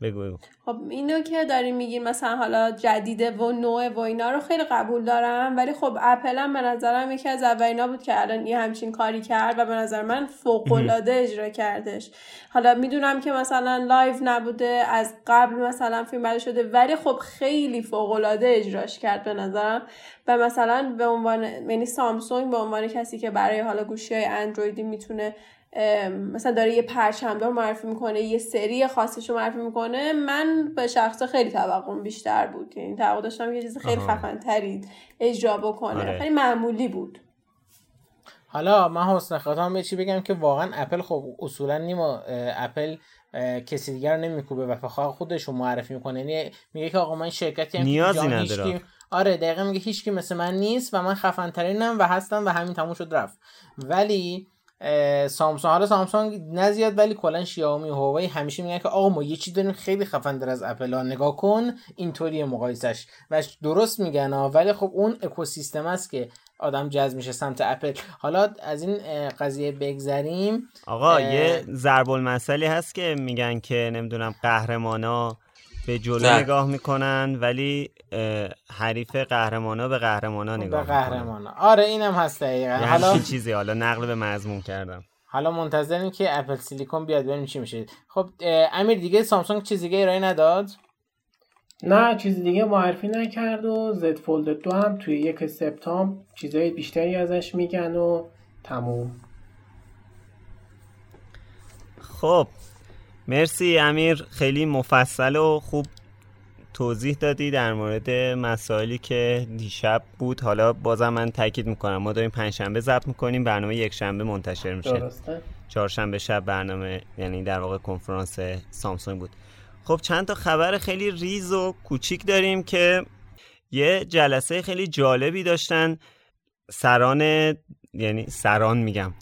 بگو خب اینو که داری میگین مثلا حالا جدیده و نوع و اینا رو خیلی قبول دارم ولی خب اپل هم به نظرم یکی از اولینا بود که الان یه همچین کاری کرد و به نظر من فوق العاده اجرا کردش. حالا می‌دونم که مثلا live نبوده از قبل مثلا فیلم شده ولی خب خیلی فوق العاده اجراش کرد به نظرم. و مثلا به عنوان یعنی سامسونگ به عنوان کسی که برای حالا گوشی های اندرویدی می‌تونه مثلا داره یه پرچمدار معرفی می‌کنه یه سری خاصش رو معرفی می‌کنه. من به شخص خیلی توقع بیشتر بود. یعنی توقع داشتم یه چیز خیلی خفن تری اجرا بکنه. آره. خیلی معمولی بود. حالا من حسن خواهم به چی بگم که واقعا اپل خب اصولا نیما اپل کسی دیگر نمیکوبه و فقط خودش رو معرفی می‌کنه. یعنی میگه که آقا من شرکتی هم نیازی نداره آره دقیقا میگه هیچکی مثل من نیست و من خفن ترینم و هستم و همین تموم شد رفت. ولی سامسونگ. حالا سامسونگ نه زیاد ولی کلا شیائومی و هواوی همیشه میگن که آقا ما یه چیز داریم خیلی خفن در از اپل ها. نگاه کن اینطوری مقایسش. و درست میگن ولی خب اون اکوسیستم است که آدم جذب میشه سمت اپل. حالا از این قضیه بگذریم. آقا یه ضرب المثلی هست که میگن که نمی‌دونم قهرمانا به جلو نگاه می‌کنن ولی حریف قهرمانا به قهرمانا نگاه به قهرمانا. آره اینم هست دقیقا. حالا چیزی؟ حالا نقل به مضمون کردم. حالا منتظریم که اپل سیلیکون بیاد ببینیم چی میشه. خب امیر دیگه سامسونگ چیز دیگه ارائه نداد؟ نه چیز دیگه معرفی نکرد و زد فولد دو هم توی یک سپتامبر چیزهای بیشتری ازش میگن و تموم. خب مرسی امیر خیلی مفصل و خوب توضیح دادی در مورد مسائلی که دیشب بود. حالا بازم من تاکید می‌کنم. ما داریم پنجشنبه ضبط می‌کنیم برنامه یک شنبه منتشر میشه. چهارشنبه شب برنامه یعنی در واقع کنفرانس سامسونگ بود. خب چند تا خبر خیلی ریز و کوچیک داریم که یه جلسه خیلی جالبی داشتن. سران یعنی سران میگم.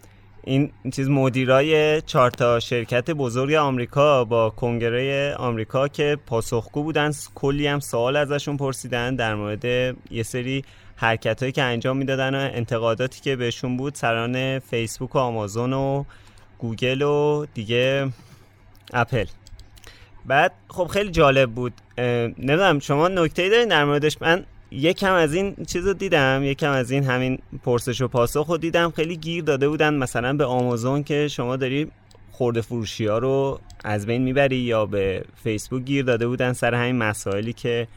این چیز مدیرای چهار تا شرکت بزرگ آمریکا با کنگره آمریکا که پاسخگو بودن کلی هم سوال ازشون پرسیدن در مورد یه سری حرکت هایی که انجام می‌دادن و انتقاداتی که بهشون بود سران فیسبوک و آمازون و گوگل و دیگه اپل. بعد خب خیلی جالب بود. نمی‌دونم شما نکته دارین در موردش؟ من یکم از این چیز رو دیدم یکم از این همین پرسش و پاسخ رو دیدم. خیلی گیر داده بودن مثلا به آمازون که شما داری خورده فروشی ها رو از بین می‌بری یا به فیسبوک گیر داده بودن سر همین مسائلی که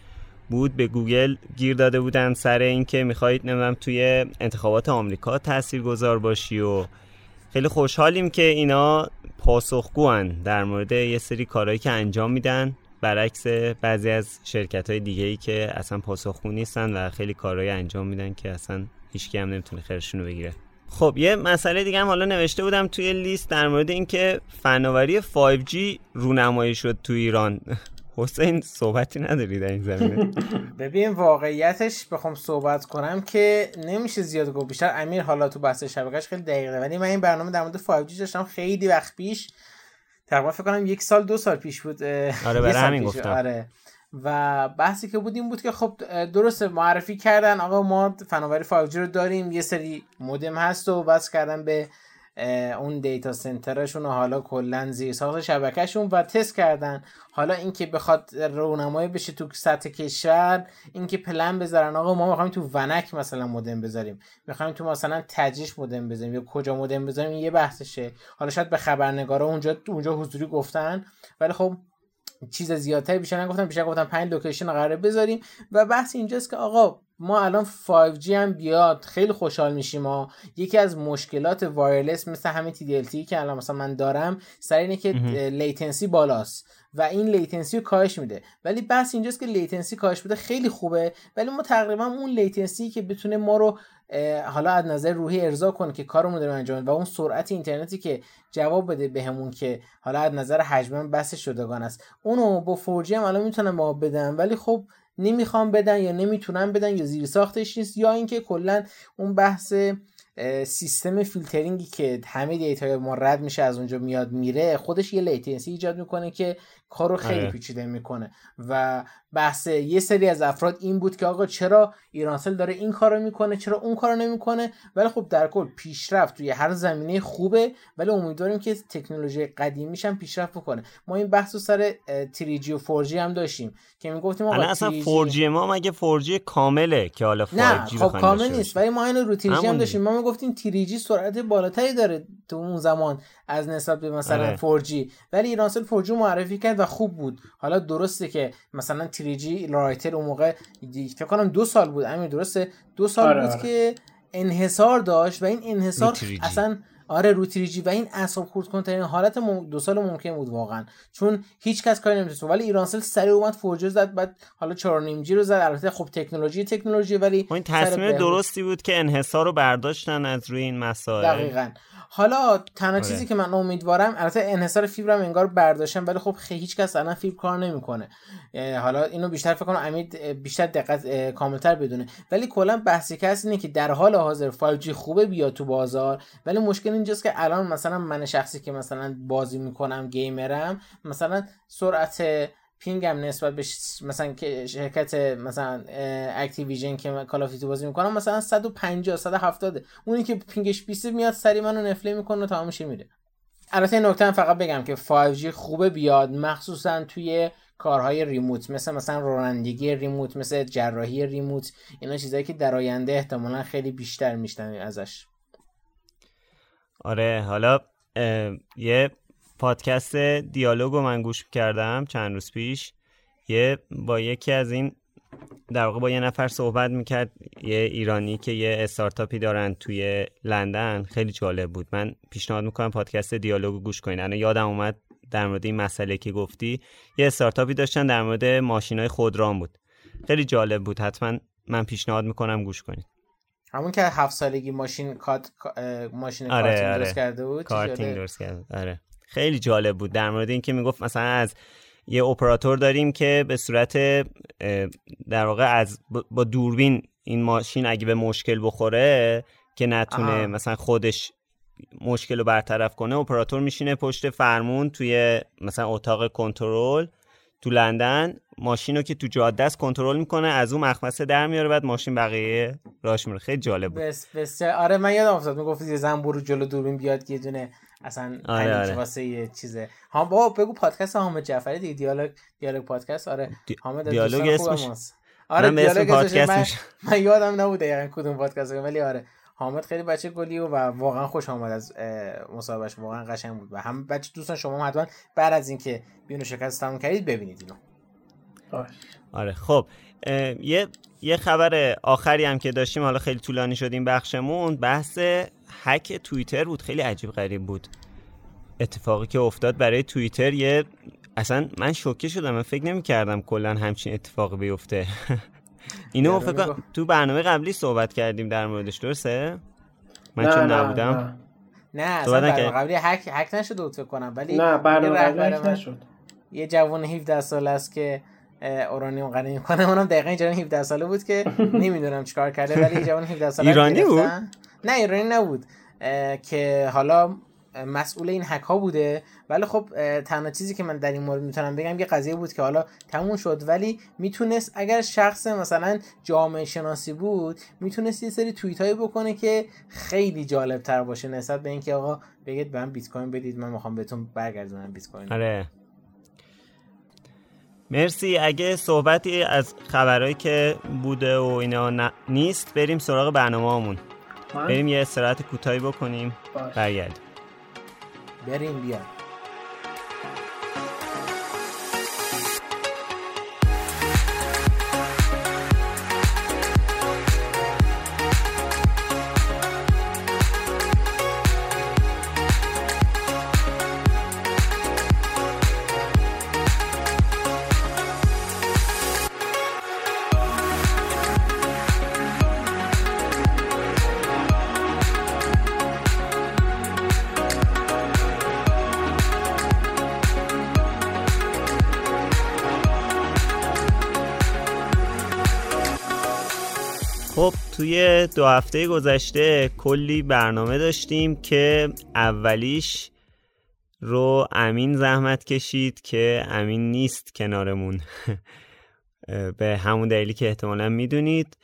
بود. به گوگل گیر داده بودن سر اینکه می‌خواهید نمی‌دونم توی انتخابات آمریکا تاثیرگذار باشی و خیلی خوشحالیم که اینا پاسخگوان در مورد یه سری کارهایی که انجام میدن. برعکس بعضی از شرکت های دیگه ای که اصلا پاسخگو نیستن و خیلی کارهایی انجام میدن که اصلا هیچکی هم نمی‌تونه خیرشون رو بگیره. خب یه مسئله دیگه هم حالا نوشته بودم توی لیست در مورد اینکه فناوری 5G رونمایی شد تو ایران. حسین صحبتی نداری در این زمینه؟ ببین واقعیتش بخوام صحبت کنم که نمیشه زیاد گفت. بیشتر امیر حالا تو بحث شبکهش خیلی دقیقه. ولی من این برنامه در مورد 5G داشتم خیلی وقت پیش تقریبا فکر کنم یک سال دو سال پیش بود آره برای همین گفتم. آره. و بحثی که بود این بود که خب درست معرفی کردن آقا ما فناوری 5G رو داریم یه سری مودم هست و بس کردن به اون data center شون و حالا کلا زیر ساخت شبکهشون و تست کردن. حالا اینکه بخواد رونمایی بشه تو سطح کشور اینکه پلن بذارن. آقا ما می‌خوایم تو ونک مثلا مودم بذاریم. می‌خوایم تو مثلا تجریش مودم بذاریم یا کجا مودم بذاریم یه بحثشه. حالا شاید به خبرنگارا اونجا اونجا حضوری گفتن. ولی خب چیز زیادتری بیشتر نگفتم بیشتر گفتم پنج location قراره بذاریم. و بحث اینجاست که آقا ما الان 5G هم بیاد خیلی خوشحال میشیم ما یکی از مشکلات wireless مثل همین TD-LTE که الان مثلا من دارم سر اینه که latency بالاست و این latency رو کاهش میده. ولی بحث اینجاست که latency کاهش بده خیلی خوبه ولی ما تقریبا اون latency که بتونه ما رو حالا از نظر روحی ارضا کنه که کارمون داره انجام و اون سرعت اینترنتی که جواب بده بهمون که حالا از نظر حجم بس شدگان است. اونو با 4G هم الان می‌تونن ما بدن ولی خب نمی‌خوام بدن یا نمی‌تونن بدن یا زیر ساختش نیست یا اینکه کلا اون بحث سیستم فیلترینگی که همه data ما رد میشه از اونجا میاد میره خودش یه latency ایجاد می‌کنه که کارو خیلی آره. پیچیده می‌کنه. و بحث یه سری از افراد این بود که آقا چرا ایرانسل داره این کارو می‌کنه چرا اون کارو نمی‌کنه؟ ولی خب در کل پیشرفت توی هر زمینه خوبه ولی امیدواریم که تکنولوژی قدیمیش هم پیشرفت بکنه. ما این بحث رو سر 3G و 4G هم داشتیم که می‌گفتیم آقا اصلا 4G ما مگه 4G کامله که حالا 5G نه خب کامل نیست. ولی ما اینو رو 3G هم داشتیم. ما می‌گفتیم 3G سرعت بالاتری داره تو اون زمان. از نسبت به مثلا 4G آره. ولی ایرانسل 4G معرفی کرد و خوب بود. حالا درسته که مثلا 3G رایتر اون موقع فکر کنم دو سال بود. امیر درسته؟ دو سال آره بود آره. که انحصار داشت و این انحصار اصلا آره رو تریجی و این اعصاب خورد کنترین حالت دو سال ممکن بود واقعا. چون هیچ کس کاری نمی‌تونست ولی ایرانسل سری اومد فورجر زد بعد حالا 4 جی رو زد. البته خب تکنولوژی تکنولوژی ولی خب این تصمیم درستی بود که انحصار رو برداشتن از روی این مسائل. دقیقاً. حالا تنها آره. چیزی که من امیدوارم البته انحصار فیبرم انگار برداشتم ولی خب هیچ کس الان فیبر کار نمی‌کنه حالا اینو بیشتر فکر کنم امید بیشتر دقت کاملتر بدونه ولی کلا بحثی که اینه که در حال حاضر 5G خوبه بیاد تو بازار ولی مشکل اینجاست که الان مثلا من شخصی که مثلا بازی می‌کنم گیمرم مثلا سرعت ping م نسبت به مثلا شرکت مثلا Activision که Call of بازی می‌کنم مثلا 150 170 اونی که ping ش 20 میاد سریع منو نفله می‌کنه تا همش میره البته نکته فقط بگم که 5G خوبه بیاد مخصوصا توی کارهای remote مثل مثلا رانندگی remote مثل جراحی remote. اینا چیزایی که در آینده احتمالا خیلی بیشتر میشتن ازش. آره حالا یه پادکست دیالوگو من گوش کردم چند روز پیش. یه با یکی از این در واقع با یه نفر صحبت می‌کرد یه ایرانی که یه استارتاپی دارن توی لندن. خیلی جالب بود. من پیشنهاد می‌کنم پادکست دیالوگو گوش کنین. انا یادم اومد در مورد این مسئله که گفتی یه استارتاپی داشتن در مورد ماشین های خودران بود. خیلی جالب بود. حتما من پیشنهاد می‌کنم گوش کنید همون که هفت سالگی ماشین kart ماشین آره karting آره. درست کرده بود؟ karting درست کرده آره. خیلی جالب بود. در مورد اینکه می‌گفت مثلا از یه اپراتور داریم که به صورت در واقع از با دوربین این ماشین اگه به مشکل بخوره که نتونه مثلا خودش مشکل رو برطرف کنه اپراتور میشینه پشت فرمون توی مثلا اتاق کنترل تو لندن ماشین رو که تو جاده است کنترل می‌کنه از اون مخمسه در میاره بعد ماشین بقیه راش میره. خیلی جالب بود. بس بس آره من یادم افتاد می‌گفت یه زن برو جلو دوربین بیاد یه دونه اصلا آره آره. واسه یه چیزه. ها بابا بگو پادکست حامد جعفری دیگه. دیالوگ دیالوگ پادکست؟ آره حامد دیالوگ اسمش آره دیالوگ اسمش من, من یادم نبود دقیقاً کدوم پادکست ولی آره حامد خیلی بچه گلی و, واقعا خوش آمد از مصاحبهش. واقعا قشنگ بود. و هم بچه دوستان شما هم حتما بعد از اینکه بیونو شکست تموم کردید ببینید اینو. آره خب یه یه خبر آخری هم که داشتیم حالا خیلی طولانی شدیم بخشمون بحث هک توییتر بود. خیلی عجیب غریب بود. اتفاقی که افتاد برای توییتر یه اصلا من شوکه شدم. من فکر نمی کردم کلا همچین اتفاقی بیفته. اینو فکر تو برنامه قبلی صحبت کردیم در موردش. درسته؟ من چون نبودم. نه اصلا برنامه قبلی هک هک نشد فکر کنم ولی نه برنامه قبلی نشد. یه جوان 17 ساله است که اورانیوم غنی می‌کنه. اونم دقیقا این جوان 17 ساله بود که نمی‌دونم چیکار کرده ولی یه جوان 17 ساله ایرانی بود؟ نه ایرانی نبود. که حالا مسئول این هک ها بوده. ولی خب تنها چیزی که من در این مورد می‌تونم بگم یه قضیه بود که حالا تموم شد. ولی می‌تونست اگر شخص مثلا جامعه شناسی بود می‌تونست یه سری توییت هایی بکنه که خیلی جالب تر باشه نسبت به اینکه آقا بگید من بیت کوین بدید من می‌خوام بهتون برگردونم بیت کوین. آره. مرسی. اگه صحبتی از خبرهایی که بوده و اینا نیست بریم سراغ برنامه بریم یه استراحت کوتاهی بکنیم. برگردیم. بریم بیاد دو هفته گذشته کلی برنامه داشتیم که اولیش رو امین زحمت کشید که امین نیست کنارمون. به همون دلیلی که احتمالا می‌دونید.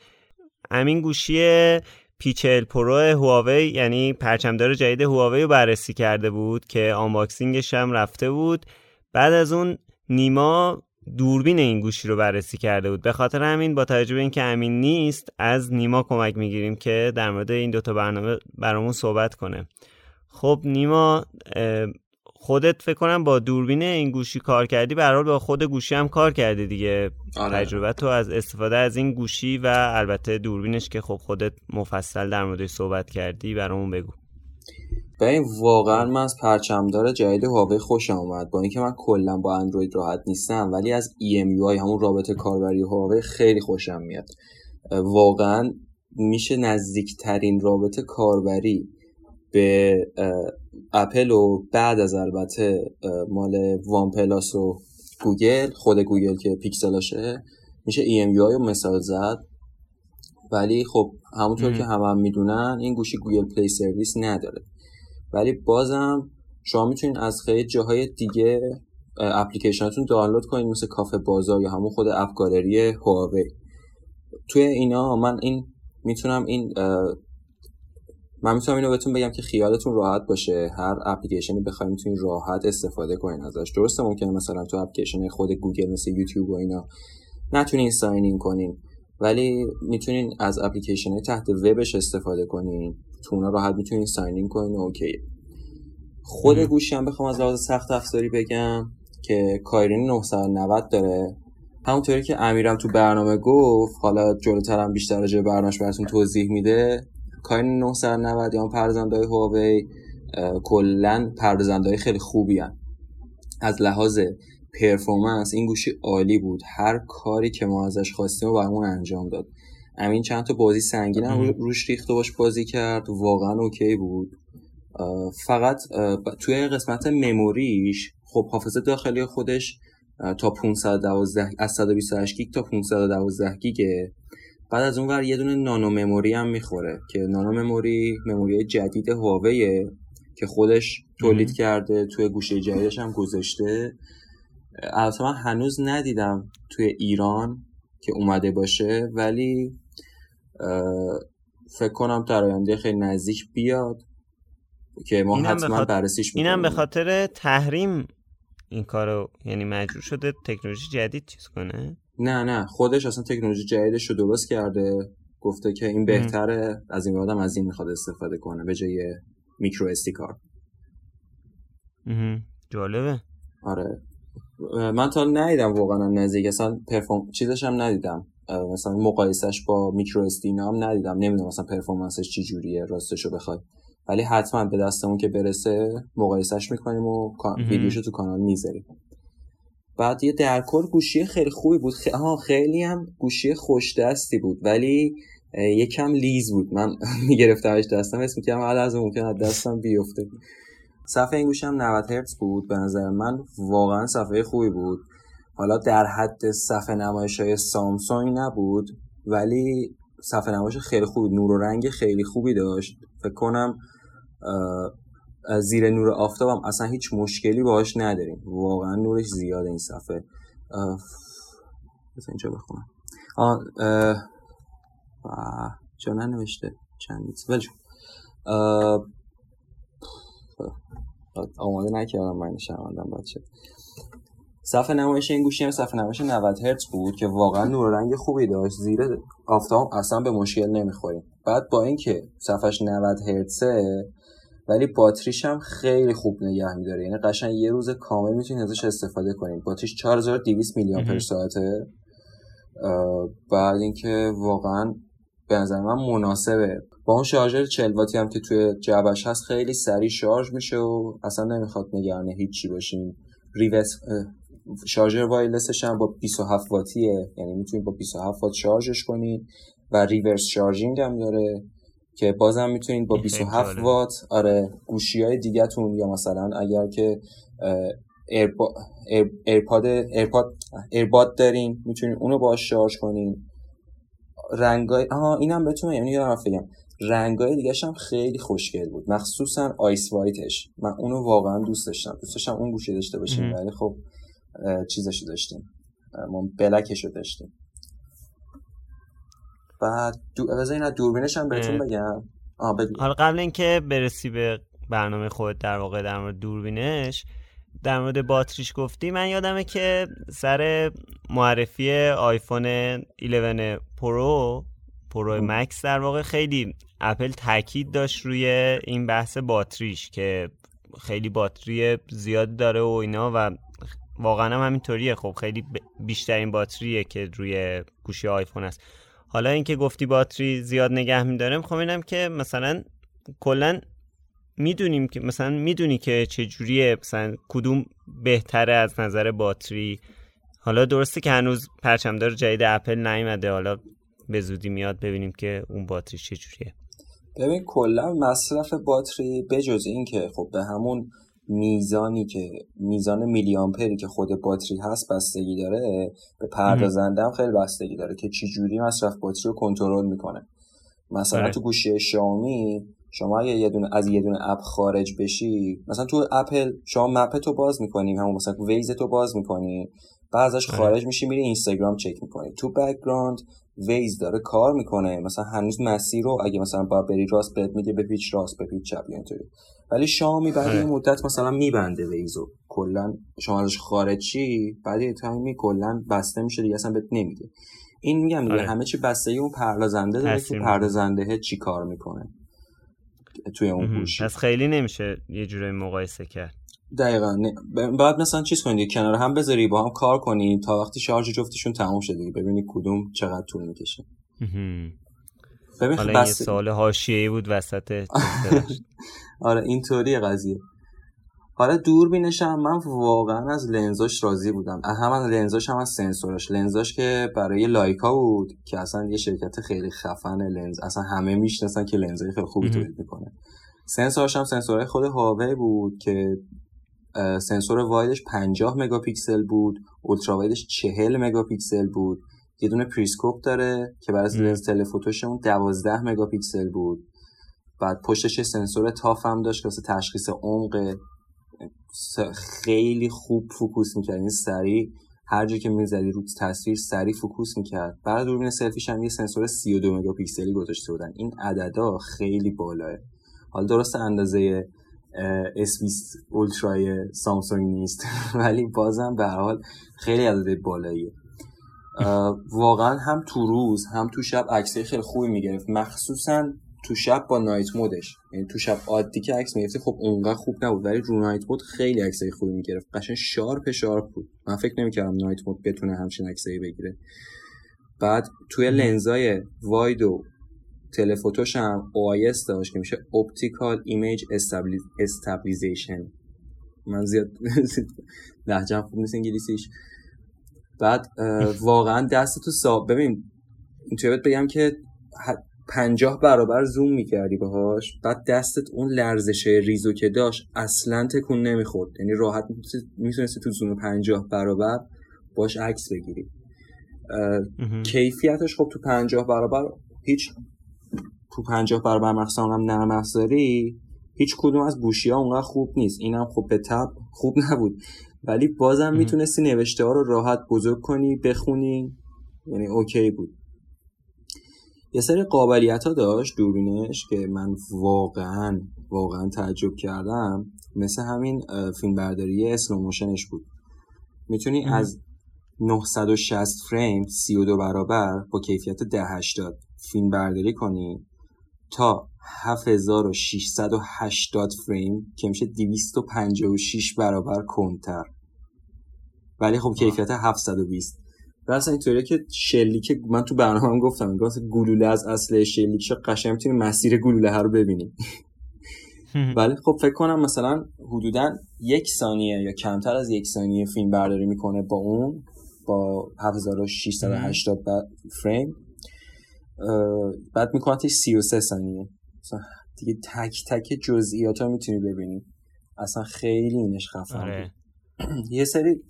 امین گوشی P چهل Pro هواوی یعنی پرچمدار جدید هواوی رو بررسی کرده بود که unboxing ش هم رفته بود. بعد از اون نیما دوربین این گوشی رو بررسی کرده بود. به خاطر همین با توجه به اینکه امین نیست از نیما کمک می‌گیریم که در مورد این دوتا برنامه برامون صحبت کنه. خب نیما خودت فکر کنم با دوربین این گوشی کار کردی به با خود گوشی هم کار کردی دیگه. آره. تجربه تو از استفاده از این گوشی و البته دوربینش که خب خودت مفصل در موردش صحبت کردی برامون بگو. این واقعا من از پرچمدار جدید هواوی خوشم اومد. با اینکه من کلا با اندروید راحت نیستم ولی از EMUI همون رابطه کاربری هواوی خیلی خوشم میاد. واقعا میشه نزدیکترین رابط کاربری به اپل و بعد از البته مال OnePlus و گوگل خود گوگل که پیکسلاشه میشه EMUI رو مثال زد. ولی خب همونطور که همه هم می‌دونن این گوشی Google Play Service نداره. ولی بازم شما می‌تونید از خیلی جاهای دیگه اپلیکیشناتون دانلود کنید مثل کافه بازار یا همون خود AppGallery هواوی. توی اینا من این می‌تونم این من می‌تونم اینو بهتون بگم که خیالتون راحت باشه. هر اپلیکیشنی بخواید می‌تونید راحت استفاده کنین ازش. درسته ممکنه مثلا تو اپلیکیشن خود گوگل مثل یوتیوب و اینا نتونین sign in کنین. ولی می‌تونین از اپلیکیشن تحت وبش استفاده کنین. تو اونا راحت می‌تونین sign in کنین okay. خود گوشی هم بخوام از لحاظ سخت افزاری بگم که Kirin 990 داره. همونطوری که امیرم تو برنامه گفت حالا جلوترم بیشتر راجع برنامه‌اش براتون توضیح میده کاین 990 یا پردازنده های هواوی کلا پردازنده های خیلی خوبی هن. از لحاظ پرفورمنس این گوشی عالی بود. هر کاری که ما ازش خواستیم و برامون انجام داد. امین چند تا بازی سنگین هم روش ریخت و باش بازی کرد. واقعا اوکی بود. فقط توی قسمت مموریش خب حافظه داخلی خودش تا 512 از 128 گیگ تا 512 گیگه بعد از اون ور یه دونه نانو مموری هم می‌خوره که نانو مموری مموری جدید هواویه که خودش تولید کرده توی گوشه جدیدش هم گذاشته. البته من هنوز ندیدم توی ایران که اومده باشه ولی فکر کنم در آینده خیلی نزدیک بیاد که ما حتما بررسیش می‌کنیم. اینم به خاطر تحریم این کارو یعنی مجبور شده تکنولوژی جدید چیز کنه؟ نه نه خودش اصلا تکنولوژی جدیدش رو درست کرده گفته که این بهتره از این بعدم از این می‌خواد استفاده کنه به جای میکرو استی کار. جالبه. آره. من تا ندیدم واقعا نزدیک اصلا پرفورم چیزش هم ندیدم. مثلا مقایسش با میکرو استی هم ندیدم. نمی‌دونم مثلا پرفورمنسش چی جوریه راستشو بخوای ولی حتما به دستمون که برسه مقایسش می‌کنیم و ویدیوشو تو کانال می‌ذاریم. بعد یه درکل گوشی خیلی خوبی بود. خیلی هم گوشی خوش دستی بود ولی یکم لیز بود. من میگرفتمش دستم اسم می‌کردم حالا از ممکن از دستم بیفته. صفحه این هم 90 هرتز بود به نظر من. واقعا صفحه خوبی بود. حالا در حد صفحه نمایش های سامسونگ نبود ولی صفحه نمایش خیلی خوبی نور و رنگ خیلی خوبی داشت. فکر کنم زیر نور آفتابم اصلا هیچ مشکلی باهاش نداریم. واقعا نورش زیاده این صفحه. اینجا بخونم. آه چون ننوشته؟ چند ولی آماده نکردم من شرمندم شد صفحه نمایش این گوشی هم صفحه نمایش 90 هرتز بود که واقعا نور رنگ خوبی داشت. زیر آفتاب اصلا به مشکل نمی‌خوریم. بعد با اینکه صفحش 90 هرتزه ولی باتریش هم خیلی خوب نگه میداره. یعنی قشنگ یه روز کامل می‌تونید ازش استفاده کنید. باتریش 4200 میلی آمپر ساعته. بعد اینکه واقعا به نظر من مناسبه. با اون شارژر 40 واتی هم که توی جعبش هست خیلی سریع شارژ میشه و اصلا نمی‌خواد نگران هیچی باشین. reverse شارژر wireless ش هم با 27 واتیه. یعنی می‌تونید با 27 وات شارژش کنید و reverse charging هم داره که بازم می‌تونید با 27 وات آره گوشی های دیگهتون یا مثلا اگر که AirPod AirPod earbud دارین می‌تونید اونو باش شارژ کنین. رنگای آها اینم بهتون یعنی یادم بگم. رنگای دیگه هم خیلی خوشگل بود. مخصوصا Ice White ش. من اونو واقعا دوست داشتم. دوست داشتم اون گوشیو داشته باشیم ولی خب چیزشو داشتیم. ما black شو داشتیم. بعد دو... این دوربینش هم بهتون بگم. حالا قبل اینکه برسی به برنامه خود در واقع در مورد دوربینش در مورد باتریش گفتی من یادمه که سر معرفی آیفون 11 Pro Pro Max در واقع خیلی اپل تاکید داشت روی این بحث باتریش که خیلی باتری زیاد داره و اینا و واقعا هم همینطوریه. خب خیلی بیشترین باتریه که روی گوشی آیفون است حالا اینکه گفتی باتری زیاد نگه میداره می‌خوام اینم که مثلا کلا می‌دونیم که مثلا می‌دونی که چجوریه مثلا کدوم بهتره از نظر باتری. حالا درسته که هنوز پرچمدار جدید اپل نیومده. حالا به زودی میاد ببینیم که اون باتری چجوریه. ببین کلا مصرف باتری بجز این که خب به همون میزانی که میزان میلی آمپری که خود باتری هست بستگی داره به پردازنده هم خیلی بستگی داره که چی جوری مصرف باتری رو کنترل می‌کنه. مثلا بله. تو گوشی شامی شما اگه یه دونه از یه دونه app خارج بشی مثلا تو اپل شما map تو باز می‌کنی همون مثلا Waze تو باز می‌کنی بعد ازش بله. خارج میشی میری اینستاگرام چک می‌کنی. تو background ویز داره کار می‌کنه. مثلا هنوز مسیر رو اگه مثلا با بری راست بهت میگه به پیچ راست به پیچ چپ اینطوری. ولی شامی بعد یه مدت مثلا میبنده ویزو کلا شما ازش خارج چی بعد یه تایمی کلا بسته میشه دیگه اصلا بهت نمیده. این میگم دیگه آره. همه چی بستگی اون پردازنده داره که پردازنده چی کار می‌کنه. توی اون گوشی پس خیلی نمیشه یه جوری مقایسه کرد. دقیقا. بعد مثلا چیز کنید کنار هم بذاری با هم کار کنی تا وقتی شارژ جفتشون تموم شده دیگه. ببینی کدوم چقدر طول می‌کشه. ببین حالا بس... یه سوال حاشیه‌ای بود وسط آره اینطوری قضیه. حالا دوربینش هم من واقعا از لنزاش راضی بودم. هم از لنزاش هم از سنسورش لنزاش که برای Leica بود که اصلا یه شرکت خیلی خفن لنز اصلا همه می‌شناسن که لنزای خیلی خوبی تولید می‌کنه. سنسورش هم سنسورهای خود هواوی بود که سنسور wide ش 50 مگاپیکسل بود. ultra wide ش 40 مگاپیکسل بود. یه دونه periscope داره که برای لنز telephoto ش اون 12 مگاپیکسل بود. بعد پشتش سنسور ToF هم داشت که واسه تشخیص عمق خیلی خوب فوکوس می‌کرد. این سریع هر جا که می‌زدی رو تصویر سریع فوکوس می‌کرد. بعد دوربین سلفیش هم یه سنسور 32 مگاپیکسلی گذاشته بودن. این عددا خیلی بالاست. حالا درست اندازه S20 Ultra ی سامسونگ نیست. ولی بازم به هر حال خیلی عدد بالاییه. واقعا هم تو روز هم تو شب عکسای خیلی خوبی می‌گرفت. مخصوصا تو شب با night mode ش. یعنی تو شب عادی که عکس می‌گرفتی خب اونقدر خوب نبود. ولی رو night mode خیلی عکسای خوبی می‌گرفت. قشنگ sharp sharp بود. من فکر نمی‌کردم night mode بتونه همچین عکسایی بگیره. بعد توی لنزای wide و telephoto ش هم OIS داشت که میشه Optical Image Stabilization من زیاد لحجم خوب نیست انگلیسیش. بعد واقعا دستتو ساب ببین اینطوری بگم که پنجاه برابر زوم می‌کردی باهاش بعد دستت اون لرزش ریزو که داشت اصلا تکون نمی‌خورد. یعنی راحت می‌تونستی تو زوم پنجاه برابر باش عکس بگیری. کیفیتش خب تو پنجاه برابر هیچ تو پنجاه برابر مخصوصا هم نرم افزاری هیچ کدوم از گوشی ها اونقدر خوب نیست. اینم خب به تب خوب نبود. ولی بازم می‌تونستی نوشته ها رو راحت بزرگ کنی بخونی یعنی okay بود. یه سری قابلیت ها داشت دوربینش که من واقعا واقعا تعجب کردم. مثل همین فیلم برداری slow motion ش بود. می‌تونی از 960 فریم 32 برابر با کیفیت 1080 فیلم برداری کنی تا 7680 فریم که میشه 256 برابر کنتر ولی خب کیفیت 720 و اصلا اینطوریه که شلیک من تو برنامه هم گفتم مثلا گلوله از اصل شلیک قشنگ می‌تونی مسیر گلوله ها رو ببینی ولی خب فکر کنم مثلا حدودا یک ثانیه یا کمتر از یک ثانیه فیلم برداری می‌کنه با اون با 7680 فریم. بعد میکنتش 33 ثانیه. دیگه تک تک جزئیات ها می‌تونی ببینی. اصلا خیلی اینش خفن آره. یه سری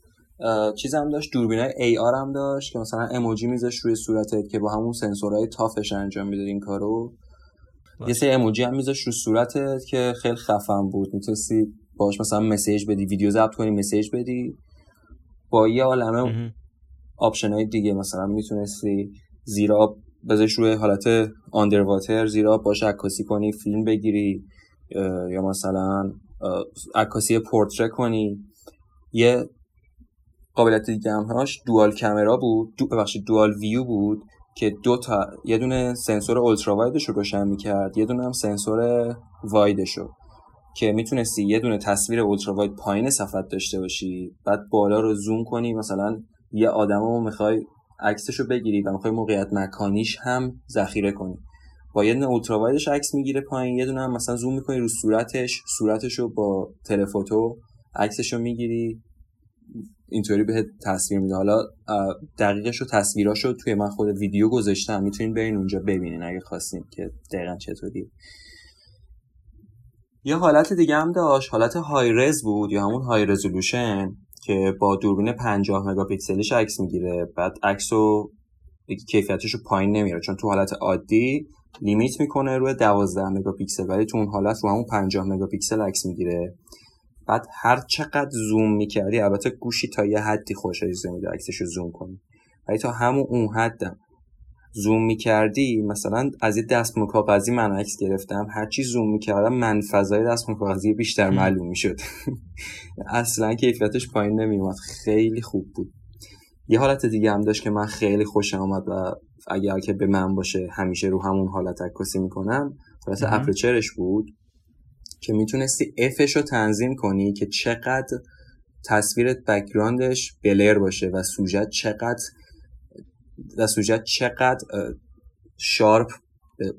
چیز هم داشت دوربینای ای آر هم داشت که مثلا اموجی میذاش روی صورتت که با همون سنسورهای تافش انجام می‌داد این کارو. یه سری اموجی هم میذاش رو صورتت که خیلی خفن بود. می‌تونستی باش مثلا message بدی ویدیو ضبط کنی message بدی. با یه عالمه option های دیگه مثلا می‌تونستی زیر آب بذاریش روی حالت underwater زیر آب باش عکاسی کنی فیلم بگیری یا مثلا عکاسی پورتره کنی. یه قابلیت دیگه همش dual camera بود دو ببخشید dual view بود که دو تا یه دونه سنسور ultra wide ش رو روشن می‌کرد یه دونه هم سنسور وایدش رو که می‌تونستی یه دونه تصویر اولترا واید پایین صفحت داشته باشی بعد بالا رو زوم کنی مثلا یه آدم رو می‌خوای عکسش رو بگیری و می‌خوای موقعیت مکانیش هم ذخیره کنی. با یه دونه اولترا وایدش عکس می‌گیره پایین یه دونه هم مثلا زوم می‌کنی رو صورتش صورتش رو با تلفوتو عکسش رو می‌گیری. اینطوری به تصویر میده. حالا دقیقش رو تصویراش رو توی من خود ویدیو گذاشتم. می‌تونین برین اونجا ببینین اگه خواستین که دقیقا چطوری. یه حالت دیگه هم داشت. حالت high res بود یا همون high resolution که با دوربین 50 مگاپیکسلیش عکس می‌گیره. بعد عکس رو کیفیتش رو پایین نمیاره چون تو حالت عادی limit می‌کنه روی 12 مگاپیکسل. ولی تو اون حالت رو همون 50 مگاپیکسل عکس می‌گیره. بعد هر چقدر زوم می‌کردی البته گوشی تا یه حدی خودش اجازه میده عکسش رو زوم کنی. ولی تا همون اون حدم زوم می‌کردی مثلا از یه دست کاغذی من عکس گرفتم هرچی زوم می‌کردم من فضای دست کاغذی بیشتر معلوم می‌شد. اصلا کیفیتش پایین نمیومد خیلی خوب بود. یه حالت دیگه هم داشت که من خیلی خوشم آمد و اگر که به من باشه همیشه رو همون حالت عکاسی می‌کنم حالت aperture ش بود. که می‌تونستی f ش رو تنظیم کنی که چقدر تصویرت background ش blur باشه و سوژت چقدر و سوژت چقدر sharp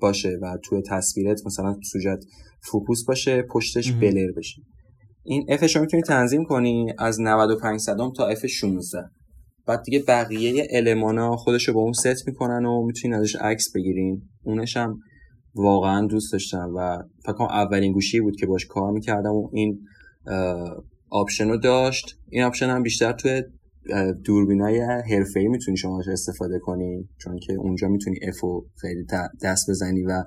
باشه و توی تصویرت مثلا سوژت فوکوس باشه پشتش blur بشه. این f ش رو می‌تونی تنظیم کنی از 95 صدم تا f 16 بعد دیگه بقیه المانا خودش رو با اون ست می‌کنن و می‌تونین ازش عکس بگیرین. اونش هم واقعا دوست داشتم و فکر کنم اولین گوشی بود که باش کار می‌کردم و این option رو داشت. این option هم بیشتر توی دوربینای حرفه ای می‌تونی شما استفاده کنی چون که اونجا می‌تونی f و خیلی دست بزنی و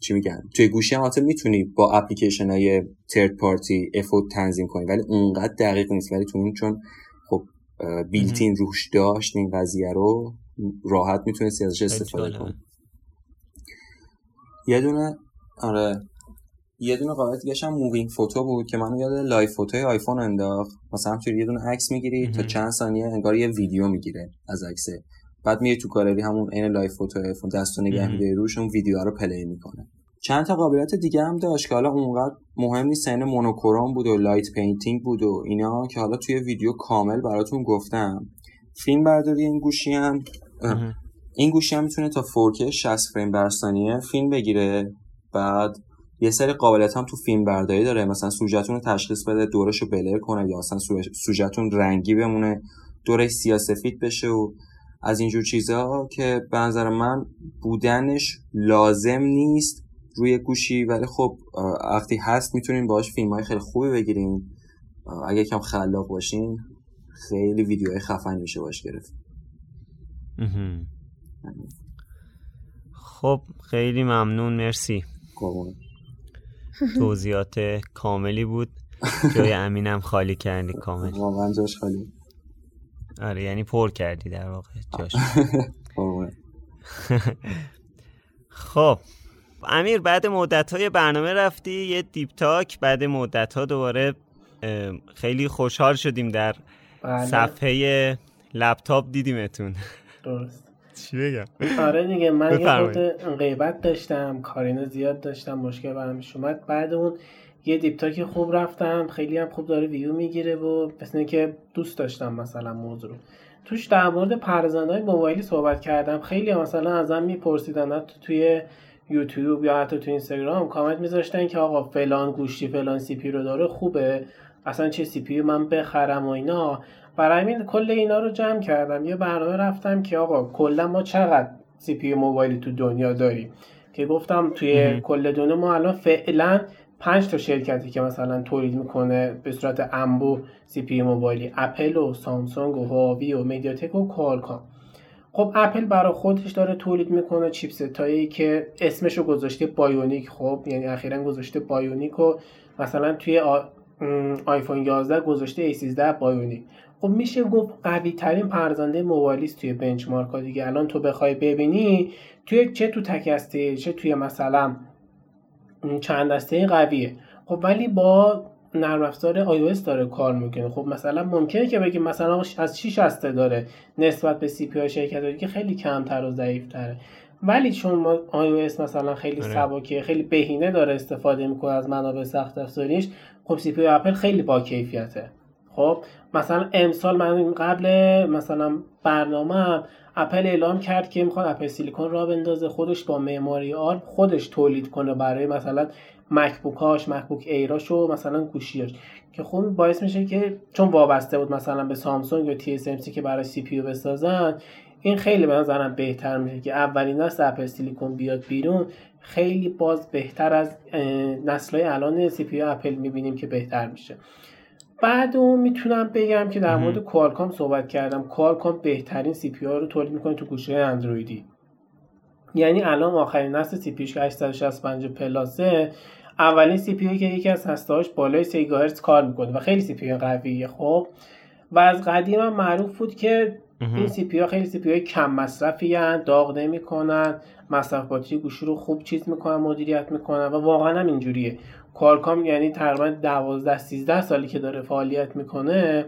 چی میگن توی گوشی هم می‌تونی با اپلیکیشن های third party f و تنظیم کنی ولی اونقدر دقیق نیست. ولی تو چون خب built-in روش داشت این قضیه رو راحت می‌تونستی ازش استفاده کنی. یه دونه آره. یه دونه قابلیت دیگه هم moving photo بود که منو یاد live photo ی آیفون انداخت. مثلا همینطوری یه دونه عکس می‌گیری تا چند ثانیه انگار یه ویدیو می‌گیره از عکسه بعد میری تو گالری همون عین live photo آیفون دستو نگه میداری روش اون ویدیو رو play می‌کنه. چند تا قابلیت دیگه هم داشت که حالا اونقدر مهم نیست این monochrome بود و light painting بود و اینا که حالا توی ویدیو کامل براتون گفتم. فیلم برداری این گوشی هم. این گوشی هم می‌تونه تا 4K 60 فریم بر ثانیه فیلم بگیره. بعد یه سری قابلیت هم تو فیلم برداری داره. مثلا سوژتون رو تشخیص بده دورش رو blur کنه یا مثلا سوژتون رنگی بمونه دورش سیاسفید بشه و از اینجور چیزها که به نظر من بودنش لازم نیست روی گوشی. ولی خب وقتی هست می‌تونین باش فیلم های خیلی خوبی بگیرین اگه کم خلاق باشین خیلی ویدیوهای خفن میشه باش گرفت. خب خیلی ممنون مرسی. توضیحات کاملی بود. جای امینم خالی کردی کامل. واقعا جاش خالی. آره یعنی پر کردی در واقع جاش. خب امیر بعد مدت های برنامه رفتی یه دیپ تاک بعد مدت ها دوباره خیلی خوشحال شدیم در بله. صفحه لپتاپ دیدیمتون. درست. چی بگم؟ آره دیگه من یه خود غیبت داشتم کارینو زیاد داشتم مشکل برام اومد. بعد اون یه deep talk ی خوب رفتم خیلی هم خوب داره ویو می‌گیره و مثل اینکه دوست داشتم مثلا موضوع توش در مورد پردازنده های موبایلی صحبت کردم. خیلی مثلا ازم میپرسیدن تو توی یوتیوب یا حتی تو اینستاگرام کامنت میذاشتن که آقا فلان گوشی فلان CPU رو داره خوبه. اصلا چه CPU من بخرم و اینا. برای همین کل اینا رو جمع کردم. یه برنامه رفتم که آقا کلا ما چقدر CPU موبایلی تو دنیا داریم؟ که گفتم توی کل دنیا ما الان فعلا پنج تا شرکتی که مثلا تولید می‌کنه به صورت انبوه CPU موبایلی اپل و سامسونگ و هوآوی و مدیاتک و کوالکام خب اپل برای خودش داره تولید می‌کنه chipset هایی که اسمشو گذاشته Bionic. خب یعنی اخیرا گذاشته Bionic و مثلا توی آیفون 11 گذاشته A13 Bionic. خب میشه گفت قوی ترین پرزنده موبایلیست توی بنچمارک ها دیگه. الان تو بخوای ببینی توی چه تو تکسته چه توی مثلا چند دسته قویه. خب ولی با نرم افزار iOS داره کار می‌کنه. خب مثلا ممکنه که بگیم مثلا از 6 هسته داره نسبت به سی پی شرکت که خیلی کمتر و ضعیف تره ولی چون iOS مثلا خیلی آره. سبکه خیلی بهینه داره استفاده می‌کنه از منابع سخت افزاریش خب CPU اپل خیلی با کیفیته. خب مثلا امسال من قبل مثلا برنامه اپل اعلام کرد که می‌خواد Apple Silicon را بندازه خودش با معماری ARM خودش تولید کنه برای مثلا مکبوکاش مکبوک ایراش و مثلا گوشیاش. که خب باعث میشه که چون وابسته بود مثلا به سامسونگ یا تی که برای CPU بسازن این خیلی به نظرم بهتر میشه که اولین نسل Apple Silicon بیاد بیرون خیلی باز بهتر از نسلهای الان CPU اپل می‌بینیم که بهتر میشه. بعد اون می‌تونم بگم که در مورد کوالکام صحبت کردم. کوالکام بهترین CPU رو تولید می‌کنه تو گوشی اندرویدی. یعنی الان آخرین نسل CPU 865 پلاسه اولین CPU که یکی از هستهاش بالای 3 گیگاهرتز کار می‌کنه و خیلی CPU قویه خب. و از قدیم هم معروف بود که این CPU خیلی CPU کم مصرفی هن داغ نمی‌کنن مصرف باتری گوشی رو خوب چیز می‌کنن مدیریت می‌کنن و واقعا هم اینجوریه. کوالکام یعنی تقریبا 12 13 سالی که داره فعالیت می‌کنه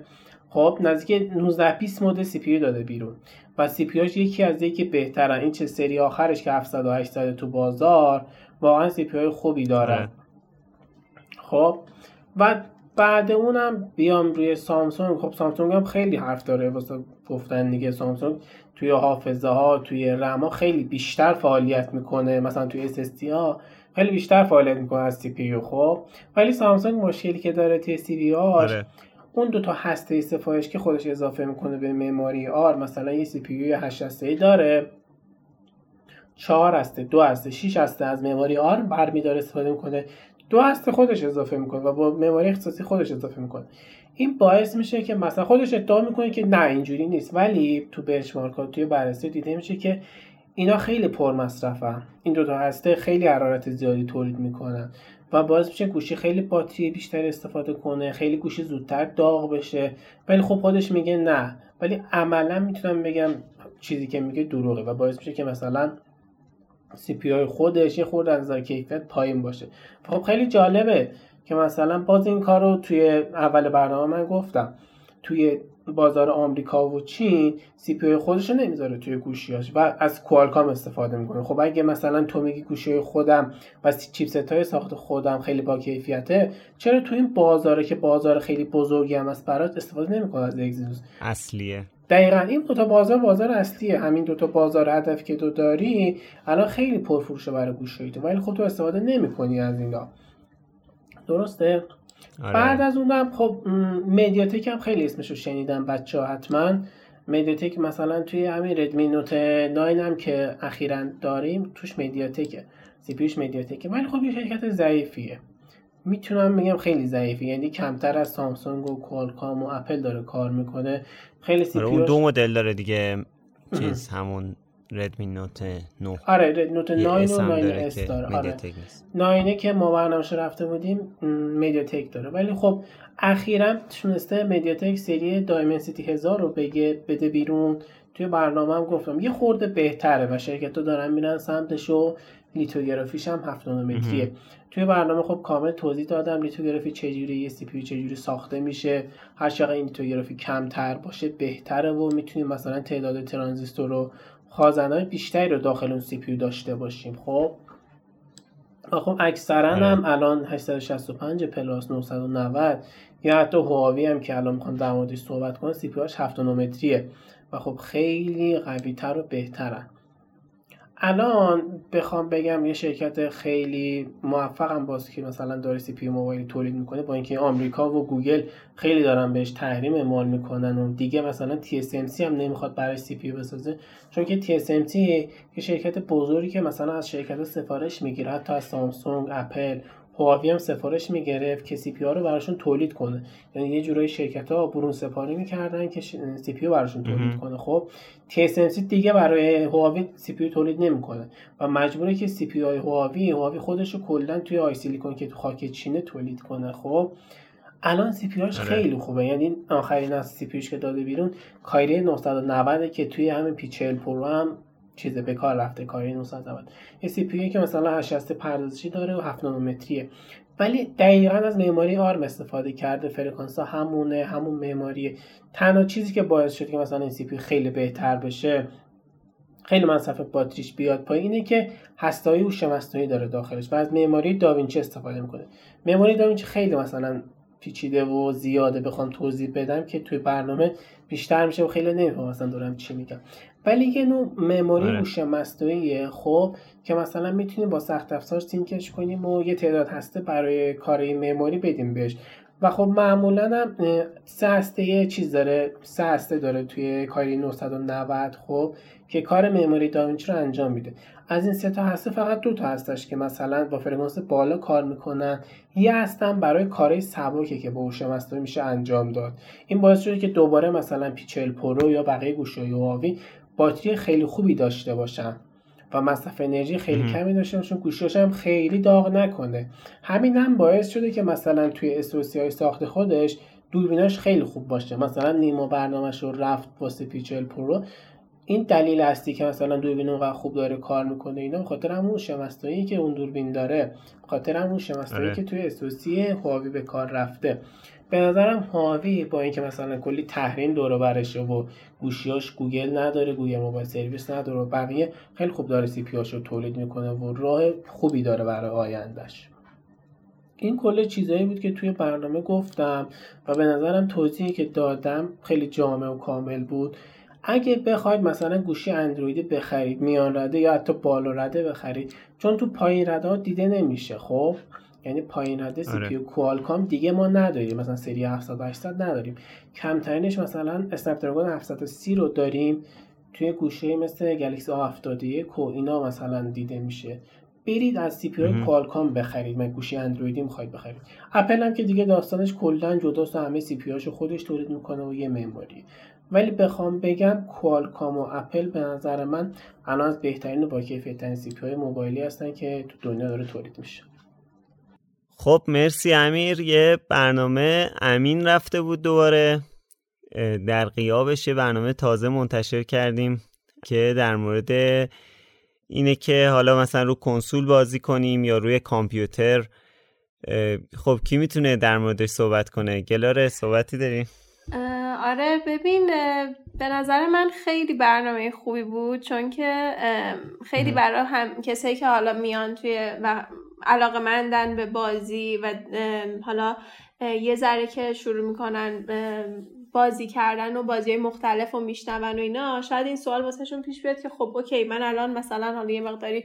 خب نزدیک 19 20 مدل CPU داده بیرون. و CPU یکی از یکی بهترن این چه سری آخرش که 700 و 800 تو بازار واقعا CPU خوبی دارن. آره. خب و بعد اونم بیام روی سامسونگ. خب سامسونگ هم خیلی حرف داره واسه گفتن دیگه. سامسونگ توی حافظه ها توی رما خیلی بیشتر فعالیت می‌کنه. مثلا توی SSD ها. خیلی بیشتر فعالیت می‌کنه از CPU خب. ولی سامسونگ مشکلی که داره توی CPU آره. اون دو تا هسته استفایش که خودش اضافه می‌کنه به معماری ARM مثلا یه CPU 8 هسته ای داره. 4 هسته دو هسته 6 هسته از معماری ARM برمیداره استفاده می‌کنه. دو هسته خودش اضافه می‌کنه و با معماری اختصاصی خودش اضافه می‌کنه. این باعث میشه که مثلا خودش ادعا می‌کنه که نه اینجوری نیست. ولی تو بنچمارک توی بررسی دیده میشه که اینا خیلی پر مصرفن این دو تا هسته خیلی حرارت زیادی تولید می‌کنن و باعث میشه گوشی خیلی باتری بیشتر استفاده کنه خیلی گوشی زودتر داغ بشه. ولی خب خودش میگه نه. ولی عملا می‌تونم بگم چیزی که میگه دروغه و باعث میشه که مثلا سی پی خودش یه خورده از کیفیت پایین باشه. خب خیلی جالبه که مثلا باز این کار رو توی اول برنامه من گفتم. توی بازار آمریکا و چین سی پی خودش رو نمی‌ذاره توی گوشیاش و از کوالکام استفاده می‌کنه. خب اگه مثلا تو میگی گوشی خودم و چیپست های ساخت خودم خیلی با کیفیته چرا تو این بازاره که بازار خیلی بزرگی هم از برات استفاده نمی‌کنه از اگزینوس اصلیه. دقیقا این دوتا بازار بازار اصلیه. همین دوتا بازار هدفی که تو داری الان خیلی پرفروشه برای گوشی تو. ولی خب تو استفاده نمی‌کنی از اینا. درسته؟ آره. بعد از اونم خب مدیاتک هم خیلی اسمشو شنیدم بچه ها حتما. مدیاتک مثلا توی همین ردمی نوت 9 هم که اخیرا داریم توش مدیاتکه سی پیش مدیاتکه ولی خب یه شرکت ضعیفیه. می‌تونم بگم خیلی ضعیفی یعنی کمتر از سامسونگ و کوالکام و اپل داره کار می‌کنه. خیلی سی آره اون دو مدل داره دیگه. چیز همون ردمی نوت 9 آره ردمی نوت 9 و 9 اس داره آره. 9 که ما برنامه‌اش رفته بودیم مدیاتک داره. ولی خب اخیرا تونسته مدیاتک سری Dimensity 1000 رو بگه بده بیرون. توی برنامه هم گفتم یه خورده بهتره و شرکت ها دارن میرن سمتش و لیتوگرافیش هم 7 نانومتریه توی برنامه خب کامل توضیح دادم لیتوگرافی چجوری یه CPU چجوری ساخته میشه. هر چقدر این لیتوگرافی کمتر باشه بهتره و می‌تونیم مثلا تعداد ترانزیستور رو خازنهای بیشتری رو داخل اون CPU داشته باشیم خب و خب اکثرا آره. هم الان 865 پلاس 990 یا حتی هواوی هم که الان می‌خوام در موردش صحبت کنم CPU هاش 7 نانومتریه و خب خیلی قوی تر و بهترن الان بخوام بگم یه شرکت خیلی موفقم باز که مثلا داره CPU موبایل تولید می‌کنه با اینکه آمریکا و گوگل خیلی دارن بهش تحریم اعمال می‌کنن و دیگه مثلا TSMC هم نمی‌خواد برای CPU بسازه. چون که TSMC یه شرکت بزرگی که مثلا از شرکت سفارش می‌گیره حتی از سامسونگ اپل هواوی هم سفارش می‌گرفت که CPU رو براشون تولید کنه. یعنی یه جورایی شرکت ها برون سپاری می‌کردن که CPU براشون تولید کنه. خب TSMC دیگه برای هواوی CPU تولید نمی‌کنه و مجبوره که CPU هواوی هواوی خودش رو کلا توی HiSilicon که تو خاک چینه تولید کنه. خب الان CPU خیلی خوبه. یعنی آخرین از CPU که داده بیرون Kirin 990 که توی همین P40 Pro هم چیز به کار رفته Kirin 990 یه CPU که مثلا 8 پردازشی داره و 7 نانومتریه ولی دقیقا از معماری ARM استفاده کرده فرکانس ها همونه همون معماری تنها چیزی که باعث شد که مثلا این CPU خیلی بهتر بشه خیلی مصرف باتریش بیاد پایین اینه که هستایی هوش مصنوعی داره داخلش و از معماری داوینچی استفاده می‌کنه. معماری داوینچی خیلی مثلا پیچیده و زیاده بخوام توضیح بدم که توی برنامه بیشتر میشه و خیلی نمیفهم مثلا دارم چی میگم. ولی یه نوع معماری آره. هوش مصنوعی خب که مثلا می‌تونیم با سخت افزار سینکش کنیم و یه تعداد هسته برای کار معماری بدیم بهش. و خب معمولا هم سه هسته یه چیز داره. سه هسته داره توی کاری 990 خب که کار معماری داوینچی رو انجام میده. از این سه تا هسته فقط دو تا هستش که مثلا با فرکانس بالا کار می‌کنن. یه هستن برای کارهای سبکه که با هوش مصنوعی میشه انجام داد. این باعث شده که دوباره مثلا P40 Pro یا بقیه گوشی هواوی باتری خیلی خوبی داشته باشن و مصرف انرژی خیلی کمی داشته باشن گوشیاش هم خیلی داغ نکنه. همین هم باعث شده که مثلا توی SoC های ساخت خودش دوربیناش خیلی خوب باشه. مثلا نیما برنامهش رو رفت واسه P40 Pro. این دلیل هستی که مثلا دوربین اونقدر خوب داره کار می‌کنه اینا خاطر همون هوش مصنوعی که اون دوربین داره خاطر همون هوش مصنوعی آره. که توی SoC هواوی به کار رفته. به نظرم هواوی با اینکه مثلا کلی تحریم دور برشه و گوشیاش گوگل نداره Google Mobile Service نداره و بقیه خیلی خوب داره CPU رو تولید می‌کنه و راه خوبی داره برای آیندهش این کل چیزایی بود که توی برنامه گفتم و به نظرم توضیحی که دادم خیلی جامع و کامل بود. اگه بخواید مثلا گوشی اندرویدی بخرید میان رده یا حتی بالا رده بخرید چون تو پایین رده ها دیده نمیشه خب؟ یعنی پایین رده CPU کوالکام دیگه ما نداریم. مثلا سری 700 800 نداریم. کمترینش مثلا Snapdragon 730 رو داریم توی گوشی مثل گلکسی A71 و اینا مثلا دیده میشه. برید از CPU کوالکام بخرید. من گوشی اندرویدی می‌خواید بخرید. اپل هم که دیگه داستانش کلا جداست و همه CPU خودش تولید می‌کنه و یه memory. ولی بخوام بگم کوالکام و اپل به نظر من الان از بهترین و با کیفیت CPU موبایلی هستن که تو دنیا داره تولید میشه. خب مرسی امیر. یه برنامه امین رفته بود دوباره. در غیابش یه برنامه تازه منتشر کردیم که در مورد اینه که حالا مثلا رو کنسول بازی کنیم یا روی کامپیوتر خب کی می‌تونه در موردش صحبت کنه؟ گلاره صحبتی داریم آره ببین به نظر من خیلی برنامه خوبی بود چون که خیلی برای هم کسایی که حالا میان توی علاقه مندن به بازی و حالا یه ذره که شروع می‌کنن بازی کردن و بازی مختلف و میشنون و اینا شاید این سوال واسهشون پیش بیاد که خب اوکی من الان مثلا حالا یه مقداری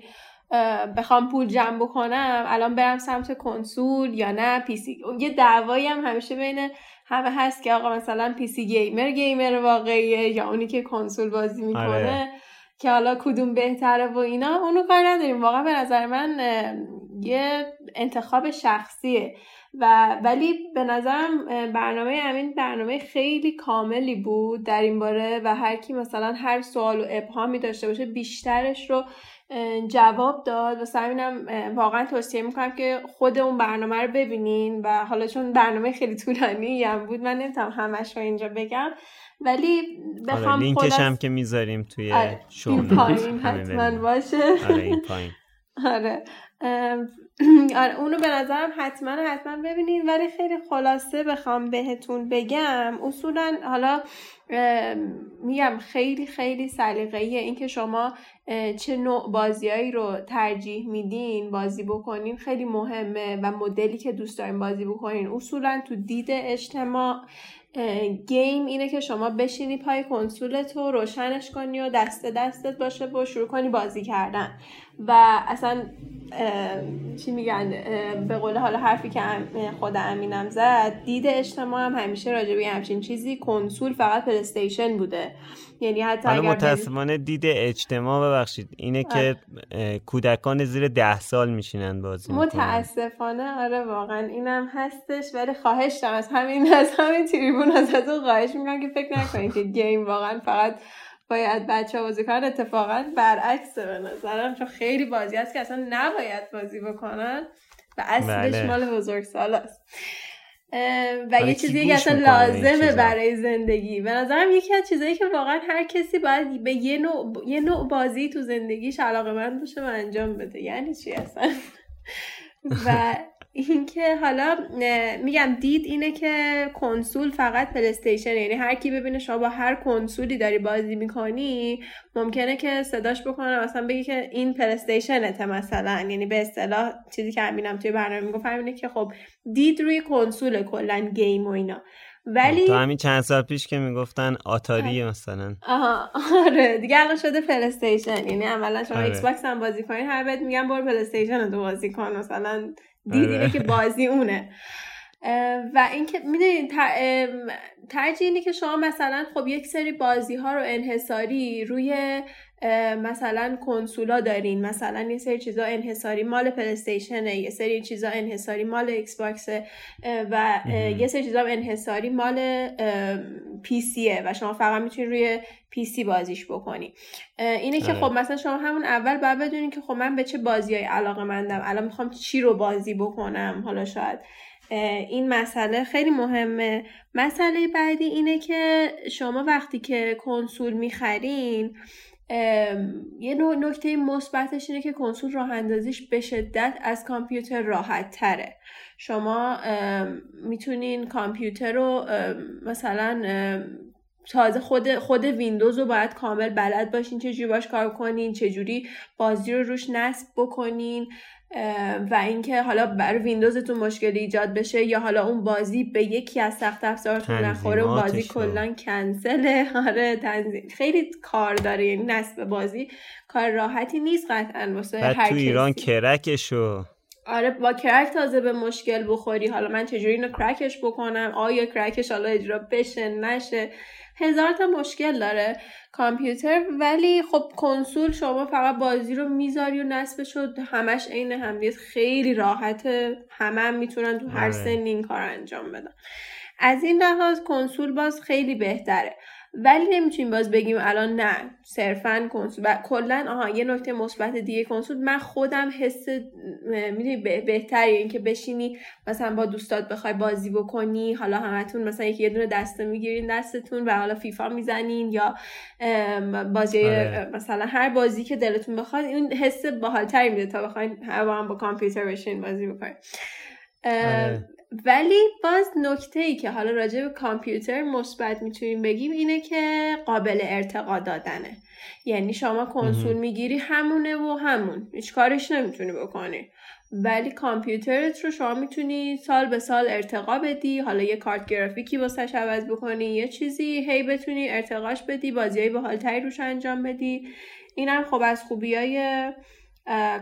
بخوام پول جمع بکنم الان برم سمت کنسول یا نه پیسی یه دعوایی هم همیشه بین همه هست که آقا مثلا پیسی گیمر گیمر واقعیه یا اونی که کنسول بازی می‌کنه آره. که حالا کدوم بهتره و اینا. اونو کار نداریم. واقعا به نظر من یه انتخاب شخصیه. و ولی به نظرم برنامه امین برنامه خیلی کاملی بود در این باره و هر کی مثلا هر سوال و ابهامی داشته باشه بیشترش رو جواب داد. و همینم واقعا توصیه می‌کنم که خود اون برنامه رو ببینین و حالا چون برنامه خیلی طولانی هم بود من نمی‌تونم همش رو اینجا بگم. ولی بخوام لینکش هم که می‌ذاریم توی آره. پایین حتما باشه. آره این پایین. آره. آره اونو به نظرم حتما حتما ببینین. ولی خیلی خلاصه بخوام بهتون بگم اصولا حالا میگم خیلی خیلی سلیقه‌ایه اینکه شما چه نوع بازیایی رو ترجیح میدین بازی بکنین. خیلی مهمه و مدلی که دوست دارین بازی بکنین. اصولا تو دید اجتماع گیم اینه که شما بشینی پای کنسولت رو روشنش کنی و دست دستت باشه و شروع کنی بازی کردن. و اصلا چی میگن به قول حالا حرفی که خود امینم زد دید اجتماع هم همیشه راجع به همچین چیزی کنسول فقط پلیستیشن بوده. یعنی حتی حالا متاسفانه دید اجتماع ببخشید اینه که کودکان زیر ده سال میشینن بازی متاسفانه آره واقعا اینم هستش ولی خواهش دارم از همین از همین تریبون ازتون خواهش می‌کنم که فکر نکنید که گیم واقعا فقت باید بچه بازی کنن اتفاقا برعکس به نظرم چون خیلی بازی هست که اصلا نباید بازی بکنن و اصلش بله. مال بزرگ سال است. و یه چیزی که اصلا لازمه برای زندگی. به نظرم یکی از چیزایی که واقعا هر کسی باید به یه نوع, یه نوع بازی تو زندگیش علاقه من باشه و انجام بده. یعنی چی اصلا؟ و اینکه حالا میگم دید اینه که کنسول فقط پلیستیشن یعنی هر کی ببینه شما با هر کنسولی داری بازی می‌کنی ممکنه که صداش بکنه. مثلا بگی که این پلیستیشنته مثلا. یعنی به اصطلاح چیزی که همینم توی برنامه می‌گفت اینه که خب دید روی کنسول کلا game و اینا. ولی تو همین چند سال پیش که می‌گفتن آتاری آره. مثلا. آها آره. دیگه الان شده پلیستیشن. یعنی اولا شما ایکس باکس هم بازی کنین هر بهت میگن برو پلیستیشن تو بازی کن. مثلا دیدینه آره. که بازی اونه و اینکه می‌دونید ترجیح اینه که شما مثلا خب یک سری بازی ها رو انحصاری روی مثلا کنسولا دارین مثلا یه سری چیزا انحصاری مال پلیستیشنه یه سری چیزا انحصاری مال ایکس باکس و یه سری چیزا انحصاری مال PC ه و شما فقط می‌تونید روی PC بازیش بکنی. اینه که خب آره. مثلا شما همون اول باید بدونین که خب من به چه بازیای علاقه مندم الان می‌خوام چی رو بازی بکنم حالا شاید. این مسئله خیلی مهمه. مسئله بعدی اینه که شما وقتی که کنسول می‌خرین یه نکته مثبتش اینه که کنسول راه اندازیش به شدت از کامپیوتر راحت تره. شما می‌تونین کامپیوتر رو مثلا تازه خود خود ویندوز رو باید کامل بلد باشین چجوری باش کار کنین چجوری بازی رو روش نصب بکنین. و اینکه حالا برای ویندوزتون مشکلی ایجاد بشه یا حالا اون بازی به یکی از سخت افزارتون نخوره اون بازی کلا کنسله. آره تنظیم. خیلی کار داره یعنی نصب بازی کار راحتی نیست قطعا واسه هر تو ایران کرکشو. آره با کرک تازه به مشکل بخوری. حالا من چجوری اینو کرکش بکنم؟ آیا کرکش حالا اجرا بشه نشه؟ هزار تا مشکل داره کامپیوتر ولی خب کنسول شما فقط بازی رو می‌ذاری و نصب شد همش عین هم خیلی راحته. همه هم می‌تونن تو هر آره. سن این کار انجام بدن. از این لحاظ کنسول باز خیلی بهتره. ولی نمی‌تونیم باز بگیم الان نه. صرفا کنسول. و کلا آها یه نکته مثبت دیگه کنسول. من خودم حس می‌دونی بهتری اینکه بشینی مثلا با دوستات بخوای بازی بکنی. حالا همتون مثلا یکی یه دونه دسته می‌گیرین دستتون و حالا فیفا می‌زنین یا بازی آره. مثلا هر بازی که دلتون بخواد این حس باحالتری میده تا بخواین هم با کامپیوتر بشین بازی بکنین. آره. ولی باز نکته ای که حالا راجع به کامپیوتر مثبت می‌تونیم بگیم اینه که قابل ارتقا دادنه. یعنی شما کنسول می‌گیری همونه و همون. هیچ کارش نمی‌تونی بکنی. ولی کامپیوترت رو شما می‌تونی سال به سال ارتقا بدی. حالا یه کارت گرافیکی واسش عوض بکنی یه چیزی هی بتونی ارتقاش بدی بازیای باحالتری روش انجام بدی. اینم خب از خوبی های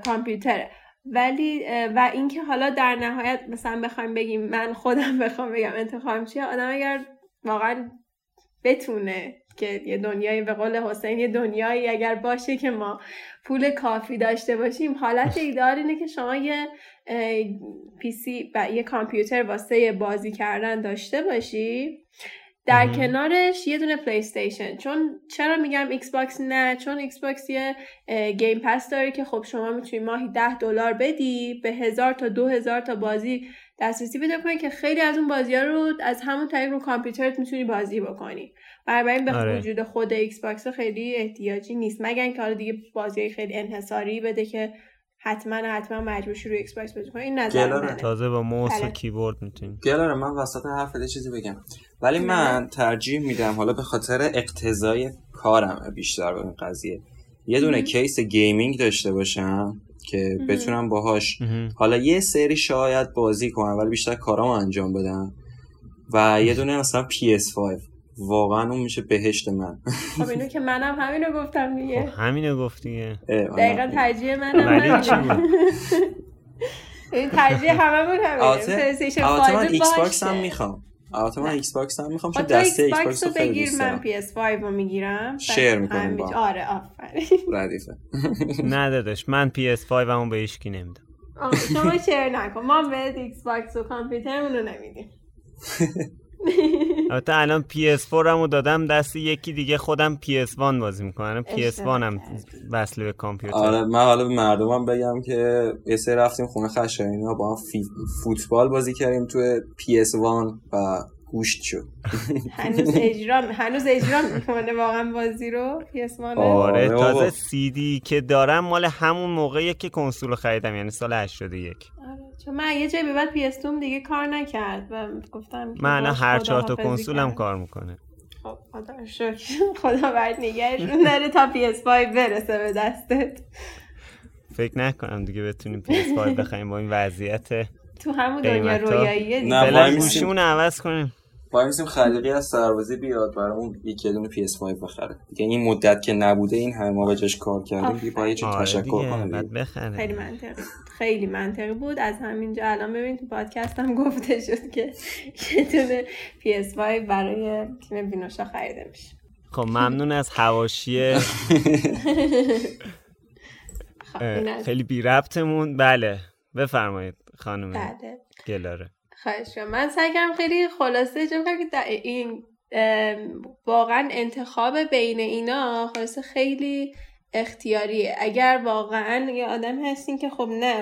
کامپیوتره. ولی و اینکه حالا در نهایت مثلا بخوایم بگیم من خودم بخوام بگم انتخابم چیه آدم اگر واقعا بتونه که یه دنیایی به قول حسین یه دنیایی اگر باشه که ما پول کافی داشته باشیم حالت ایده‌آل اینه که شما یه PC و یه کامپیوتر واسه بازی کردن داشته باشی. در کنارش یه دونه پلی استیشن چون چرا میگم ایکس باکس نه؟ چون ایکس باکس یه Game Pass داره که خب شما می‌تونی ماهی ده دلار بدی به هزار تا دو هزار تا بازی دسترسی پیدا کنی که خیلی از اون بازی ها رو از همون طریق رو کامپیوترت می‌تونی بازی بکنی. بنابراین به آره. وجود خود ایکس باکس خیلی احتیاجی نیست. مگر اینکه حالا دیگه بازی خیلی انحصاری بده که حتما حتما مجبور رو ایکس باکس بازی این نظر تازه با موس و بله. کیبورد می‌تونیم. گلاره من وسط حرف چیزی بگم. ولی من ترجیح میدم حالا به خاطر اقتضای کارم بیشتر به این قضیه. یه دونه کیس gaming داشته باشم که بتونم باهاش حالا یه سری شاید بازی کنم ولی بیشتر کارامو انجام بدم. و یه دونه مثلا PS5 واقعا اون میشه بهشت من. خب اینو که منم همینو گفتم دیگه. خب همینو گفتی دقیقا ترجیح منم این ترجیح هممون همینه من ایکس باکس هم می‌خوام. البته من ایکس باکس هم می‌خوام چون دسته ایکس باکس رو بگیر من PS 5 رو می‌گیرم. share می‌کنیم با. آره آفرین. ردیفه. نه داداش من PS 5 همون به هیچ کی نمیدم. شما share نکن. ما به ایکس باکس و کامپیوترمون رو نمیدیم. البته الان PS4 رو دادم دست یکی دیگه خودم PS1 بازی می‌کنم. PS1 هم وصل به کامپیوتر. آره من حالا به مردمم بگم که یه سری رفتیم خونه خشاینا با هم فوتبال بازی کردیم تو PS1 و گوشت شد. هنوز اجرا هنوز اجرا می‌کنه واقعا بازی رو PS1 آره, آره تازه سی دی که دارم مال همون موقعی که کنسول خریدم یعنی سال 81 آره. چون من یه جایی به بعد PS دیگه کار نکرد و گفتم من هر چهار تا کنسولم کار می‌کنه. خب خدا شکر. خدا برد نگهشون داره تا PS5 برسه به دستت. فکر نکنم دیگه بتونیم PS5 بخریم با این وضعیت تو همون دنیا رویاییه دیگه. نه عوض کنیم. وای میسیم خلیقی از سربازی بیاد برامون یکی دونه PS5 بخره. دیگه این مدت که نبوده این همه ما به جاش کار کردیم دیگه باید چه تشکر کنم خیلی منطقی خیلی منطقی بود. از همینجا الان ببین تو پادکست هم گفته شد که یه دونه PS5 برای تیم بینوشا خریده میشه. خب ممنون از حواشی. خب، خیلی بی ربطمون. بله بفرمایید خانم بله. گلاره. خواهش من سعی کردم خیلی خلاصه جمع که در این واقعا انتخاب بین اینا خلاصه خیلی اختیاریه اگر واقعا یه آدم هستین که خب نه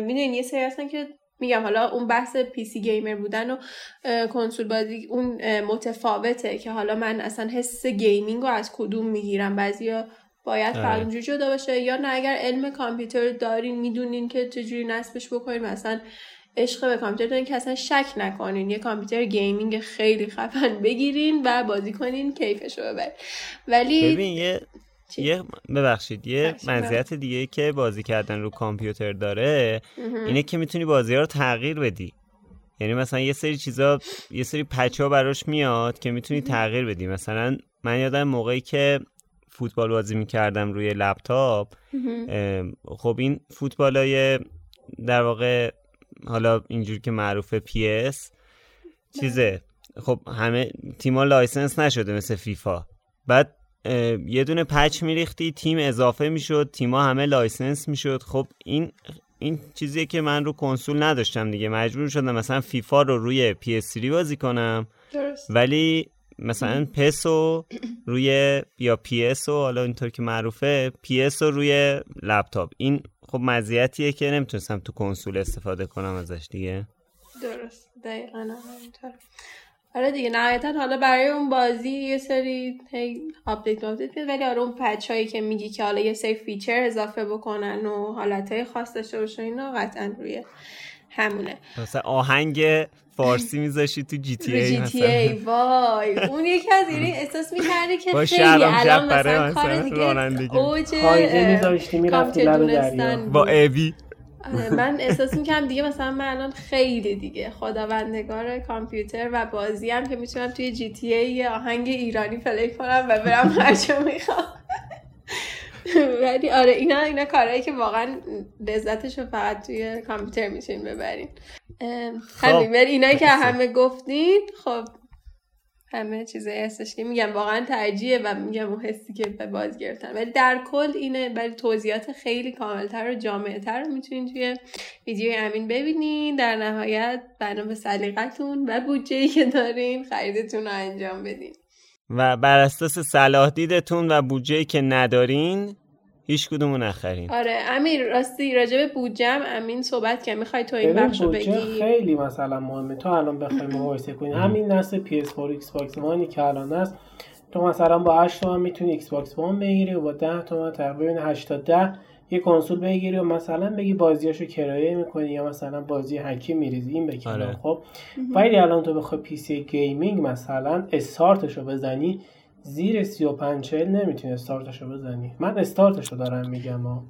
می‌دونین یه سری هستن که میگم حالا اون بحث PC gamer بودن و کنسول بازی اون متفاوته که حالا من اصلا حس gaming رو از کدوم می‌گیرم. بعضیا باید آره. فقط اونجوری جدا باشه یا نه اگر علم کامپیوتر دارین می‌دونین که چجوری نصبش بکنین. مثلا عشق به کامپیوتر دارین که اصلا شک نکنین. یه کامپیوتر gaming خیلی خفن بگیرین و بازی کنین کیفش رو ببرین. ولی ببین یه یه ببخشید یه مزیت دیگه که بازی کردن رو کامپیوتر داره اینه که می‌تونی بازی ها رو تغییر بدی. یعنی مثلا یه سری چیزا یه سری patch ها براش میاد که می‌تونی تغییر بدی. مثلا من یادم موقعی که فوتبال بازی می‌کردم روی لپتاپ خب این فوتبال های در واقع حالا اینجور که معروفه PES چیزه. خب همه تیما license نشده مثل فیفا. بعد یه دونه patch میریختی تیم اضافه می‌شد تیما همه license می‌شد. خب این این چیزیه که من رو کنسول نداشتم دیگه. مجبور شدم مثلا فیفا رو روی PS3 بازی کنم. درست. ولی مثلا PES و روی یا PES و حالا اینطور که معروفه PES رو روی لپتاپ. این خب مزیتیه که نمی‌تونستم تو کنسول استفاده کنم ازش دیگه. درست. دقیقا همینطور. آره دیگه نهایتا حالا برای اون بازی یه سری update update بیاد ولی آره اون patch هایی که میگی که حالا یه سری feature اضافه بکنن و حالت های خاص داشته باشه اینا قطعا روی همونه. مثلا آهنگ فارسی میذاشی تو جی تی ای جی تی ای وای. اون یکی از این احساس می‌کردی که خیلی الان مثلا کار دیگه اوج میذاشتی می‌رفتی با اوی آره، من احساس می‌کنم دیگه مثلا من الان خیلی دیگه خداوندگار کامپیوتر و بازی هم که می‌تونم توی جی تی ای آهنگ ایرانی پلی کنم و برم هرچه می‌خوام. ولی آره اینا اینا کارهایی که واقعا لذتش رو فقط توی کامپیوتر می‌تونین ببرین. همین. ولی اینایی که همه گفتین خب همه چیزایی هستش که میگم واقعا ترجیحه و میگم اون حسی که به باز گرفتن. ولی در کل اینه ولی توضیحات خیلی کاملتر و جامعتر رو می‌تونین توی ویدیوی امین ببینین. در نهایت بنا به سلیقتون و بودجه که دارین خریدتون رو انجام بدین. و بر اساس صلاح دیدتون و بودجه که ندارین هیچ کدومو نخرین. آره امیر راستی راجع به بودجم امین صحبت که می‌خوای تو این بخشو بگی؟ خیلی مثلا مهمه. تو الان بخوای مقایسه کنی همین نسل PS4 ایکس باکس وانی که الان هست. تو مثلا با 8 تومن می‌تونی ایکس باکس وان بگیری و با 10 تومن تقریبا 8 تا 10 یه کنسول بگیری و مثلا بگی بازیاشو کرایه می‌کنی یا مثلا بازی هکی میریزی این بکنی آره. خب؟ ولی الان تو بخوای PC gaming مثلا استارتشو بزنی زیر 35 40 نمی‌تونی استارتشو بزنی. من استارتشو دارم میگم ها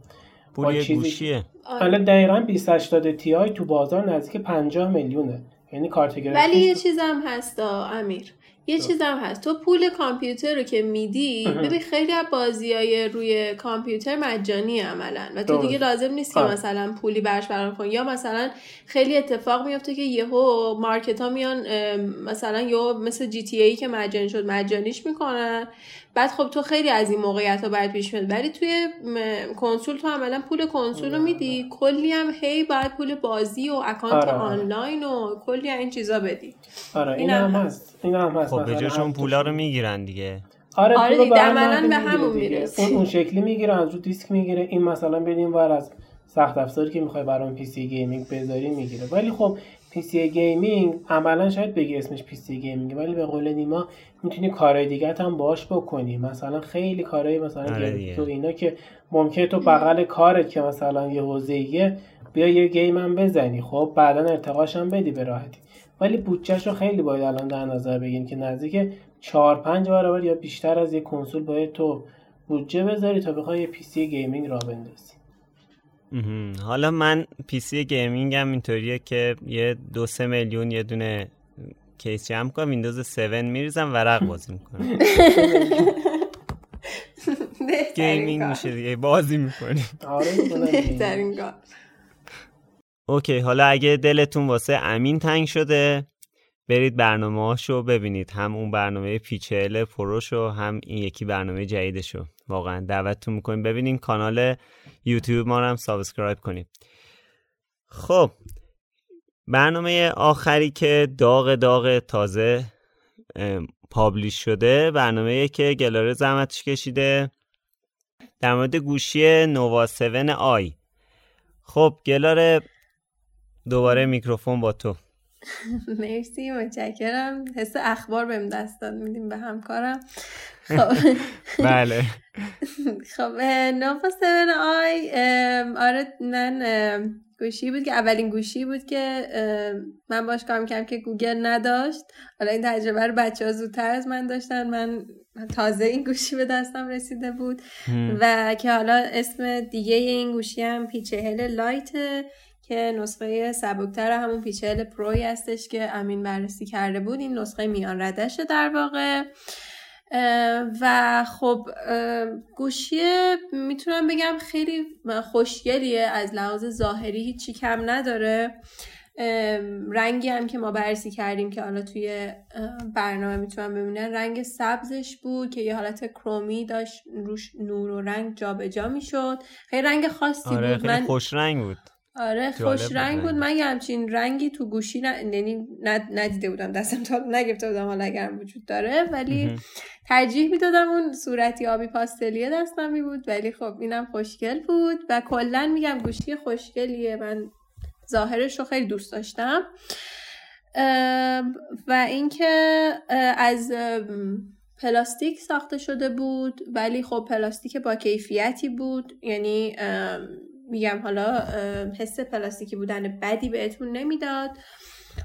با چیزی حالا دقیقا 2080 Ti تو بازار نزدیک 50 میلیونه. یعنی کارت ولی یه چیزم هست امیر. یه چیزم هست. تو پول کامپیوتر رو که میدی ببین خیلی از بازی های روی کامپیوتر مجانی عملا و تو دیگه لازم نیست که مثلا پولی برش برام کن یا مثلا خیلی اتفاق میفته که یهو market ها میان مثلا یا مثل GTA که مجانی شد مجانیش می‌کنن. بعد خب تو خیلی از این موقعیت ها باید پیش میاد ولی توی کنسول تو عملا پول کنسول رو میدی. کلی هم هی باید پول بازی و account آره،, آره. آنلاین و کلی این چیزا بدی. آره این, هم هست. این هم هست. خب به جاشون پولا رو می‌گیرن دیگه. آره, آره دیگه به همون می‌رسه اون, اون شکلی می‌گیره از رو دیسک می‌گیره. این مثلا بدیم ور از سخت افزاری که می‌خوای برام PC gaming بذاری می‌گیره. ولی خب PC gaming عملا شاید بگی اسمش PC gaming ولی به قول نیما می‌تونی کارهای دیگه هم باش بکنی. مثلا خیلی کارهای مثلا آره تو اینا که ممکنه تو بغل کارت که مثلا یه حوزه بیا یه game هم بزنی. خب بعدا ارتقاش هم بدی به راحتی. ولی بودجهش رو خیلی باید الان در نظر بگیریم که نزدیک 4 5 برابر یا بیشتر از یه کنسول باید تو بودجه بذاری تا بخوای یه PC gaming راه بندازی. حالا من PC gaming هم اینطوریه که یه دو سه میلیون یه دونه کیس جمع کنم ویندوز 7 میریزم ورق بازی می‌کنم. gaming میشه دیگه بازی می‌کنیم آره بهترین کار. اوکی حالا اگه دلتون واسه امین تنگ شده برید برنامه هاشو ببینید. هم اون برنامه P چهل Pro شو هم این یکی برنامه جدیدشو. واقعا دعوتتون می‌کنیم. ببینین کانال یوتیوب ما رو هم subscribe کنید خب برنامه آخری که داغ داغ تازه publish شده برنامه که گلاره زحمتش کشیده. در مورد گوشی Nova 7i. خب گلاره دوباره میکروفون با تو. مرسی متشکرم. حس اخبار بهم دست داد میدیم به همکارم. خب. بله. خب Nova 7i آره من گوشی بود که اولین گوشی بود که من باش کار می‌کردم که گوگل نداشت. حالا این تجربه رو بچه ها زودتر از من داشتن. من تازه این گوشی به دستم رسیده بود. و که حالا اسم دیگه این گوشی هم P چهل Lite که نسخه سبکتر همون P چهل Pro ی هستش که امین بررسی کرده بود. این نسخه میان رده‌شه در واقع. و خب گوشی می‌تونم بگم خیلی خوشگلیه. از لحاظ ظاهری هیچی کم نداره. رنگی هم که ما بررسی کردیم که حالا توی برنامه می‌تونم ببینن رنگ سبزش بود که یه حالت کرومی داشت. روش نور و رنگ جابجا جا می‌شد. خیلی رنگ خاصی آره بود. خیلی خوش رنگ بود. آره خوش رنگ بود. من همچین رنگی تو گوشی یعنی ندیده بودم. دستم تا نگرفته بودم حالا اگرم وجود داره ولی ترجیح می‌دادم اون صورتی آبی پاستلیه دستم می بود. ولی خب اینم خوشگل بود و کلا میگم گوشی خوشگلیه. من ظاهرش رو خیلی دوست داشتم. و اینکه از پلاستیک ساخته شده بود. ولی خب پلاستیک با کیفیتی بود. یعنی میگم حالا حس پلاستیکی بودن بدی بهتون نمی‌داد.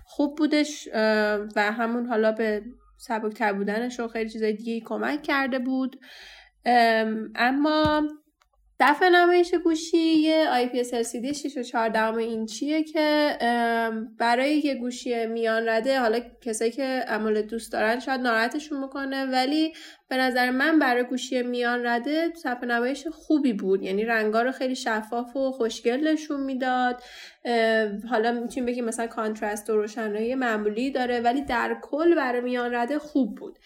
خوب بودش و همون حالا به سبکتر بودنش و خیلی چیزای دیگه کمک کرده بود. اما دفع نمایش گوشی یه IPS LCD 6 و 14 اینچیه که برای یه گوشی میان رده حالا کسایی که عمل دوست دارن شاید ناراحتشون می‌کنه ولی به نظر من برای گوشی میان رده صفحه نمایش خوبی بود. یعنی رنگا رو خیلی شفاف و خوشگل نشون می‌داد. حالا می‌تونیم بگیم مثلا کانترست و روشنایی معمولی داره ولی در کل برای میان رده خوب بود.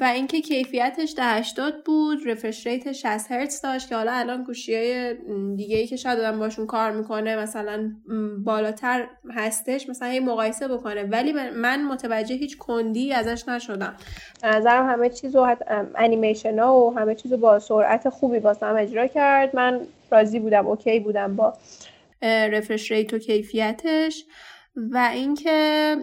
و اینکه کیفیتش ده 80 بود رفرش ریت 60 هرتز داشت که حالا الان گوشی های دیگه ای که شاید آدم باشون کار می‌کنه مثلا بالاتر هستش مثلا یه مقایسه بکنه. ولی من متوجه هیچ کندی ازش نشدم. نظرم همه چیز و انیمیشن ها و همه چیز با سرعت خوبی واسم اجرا کرد. من راضی بودم اوکی بودم با refresh rate و کیفیتش. و اینکه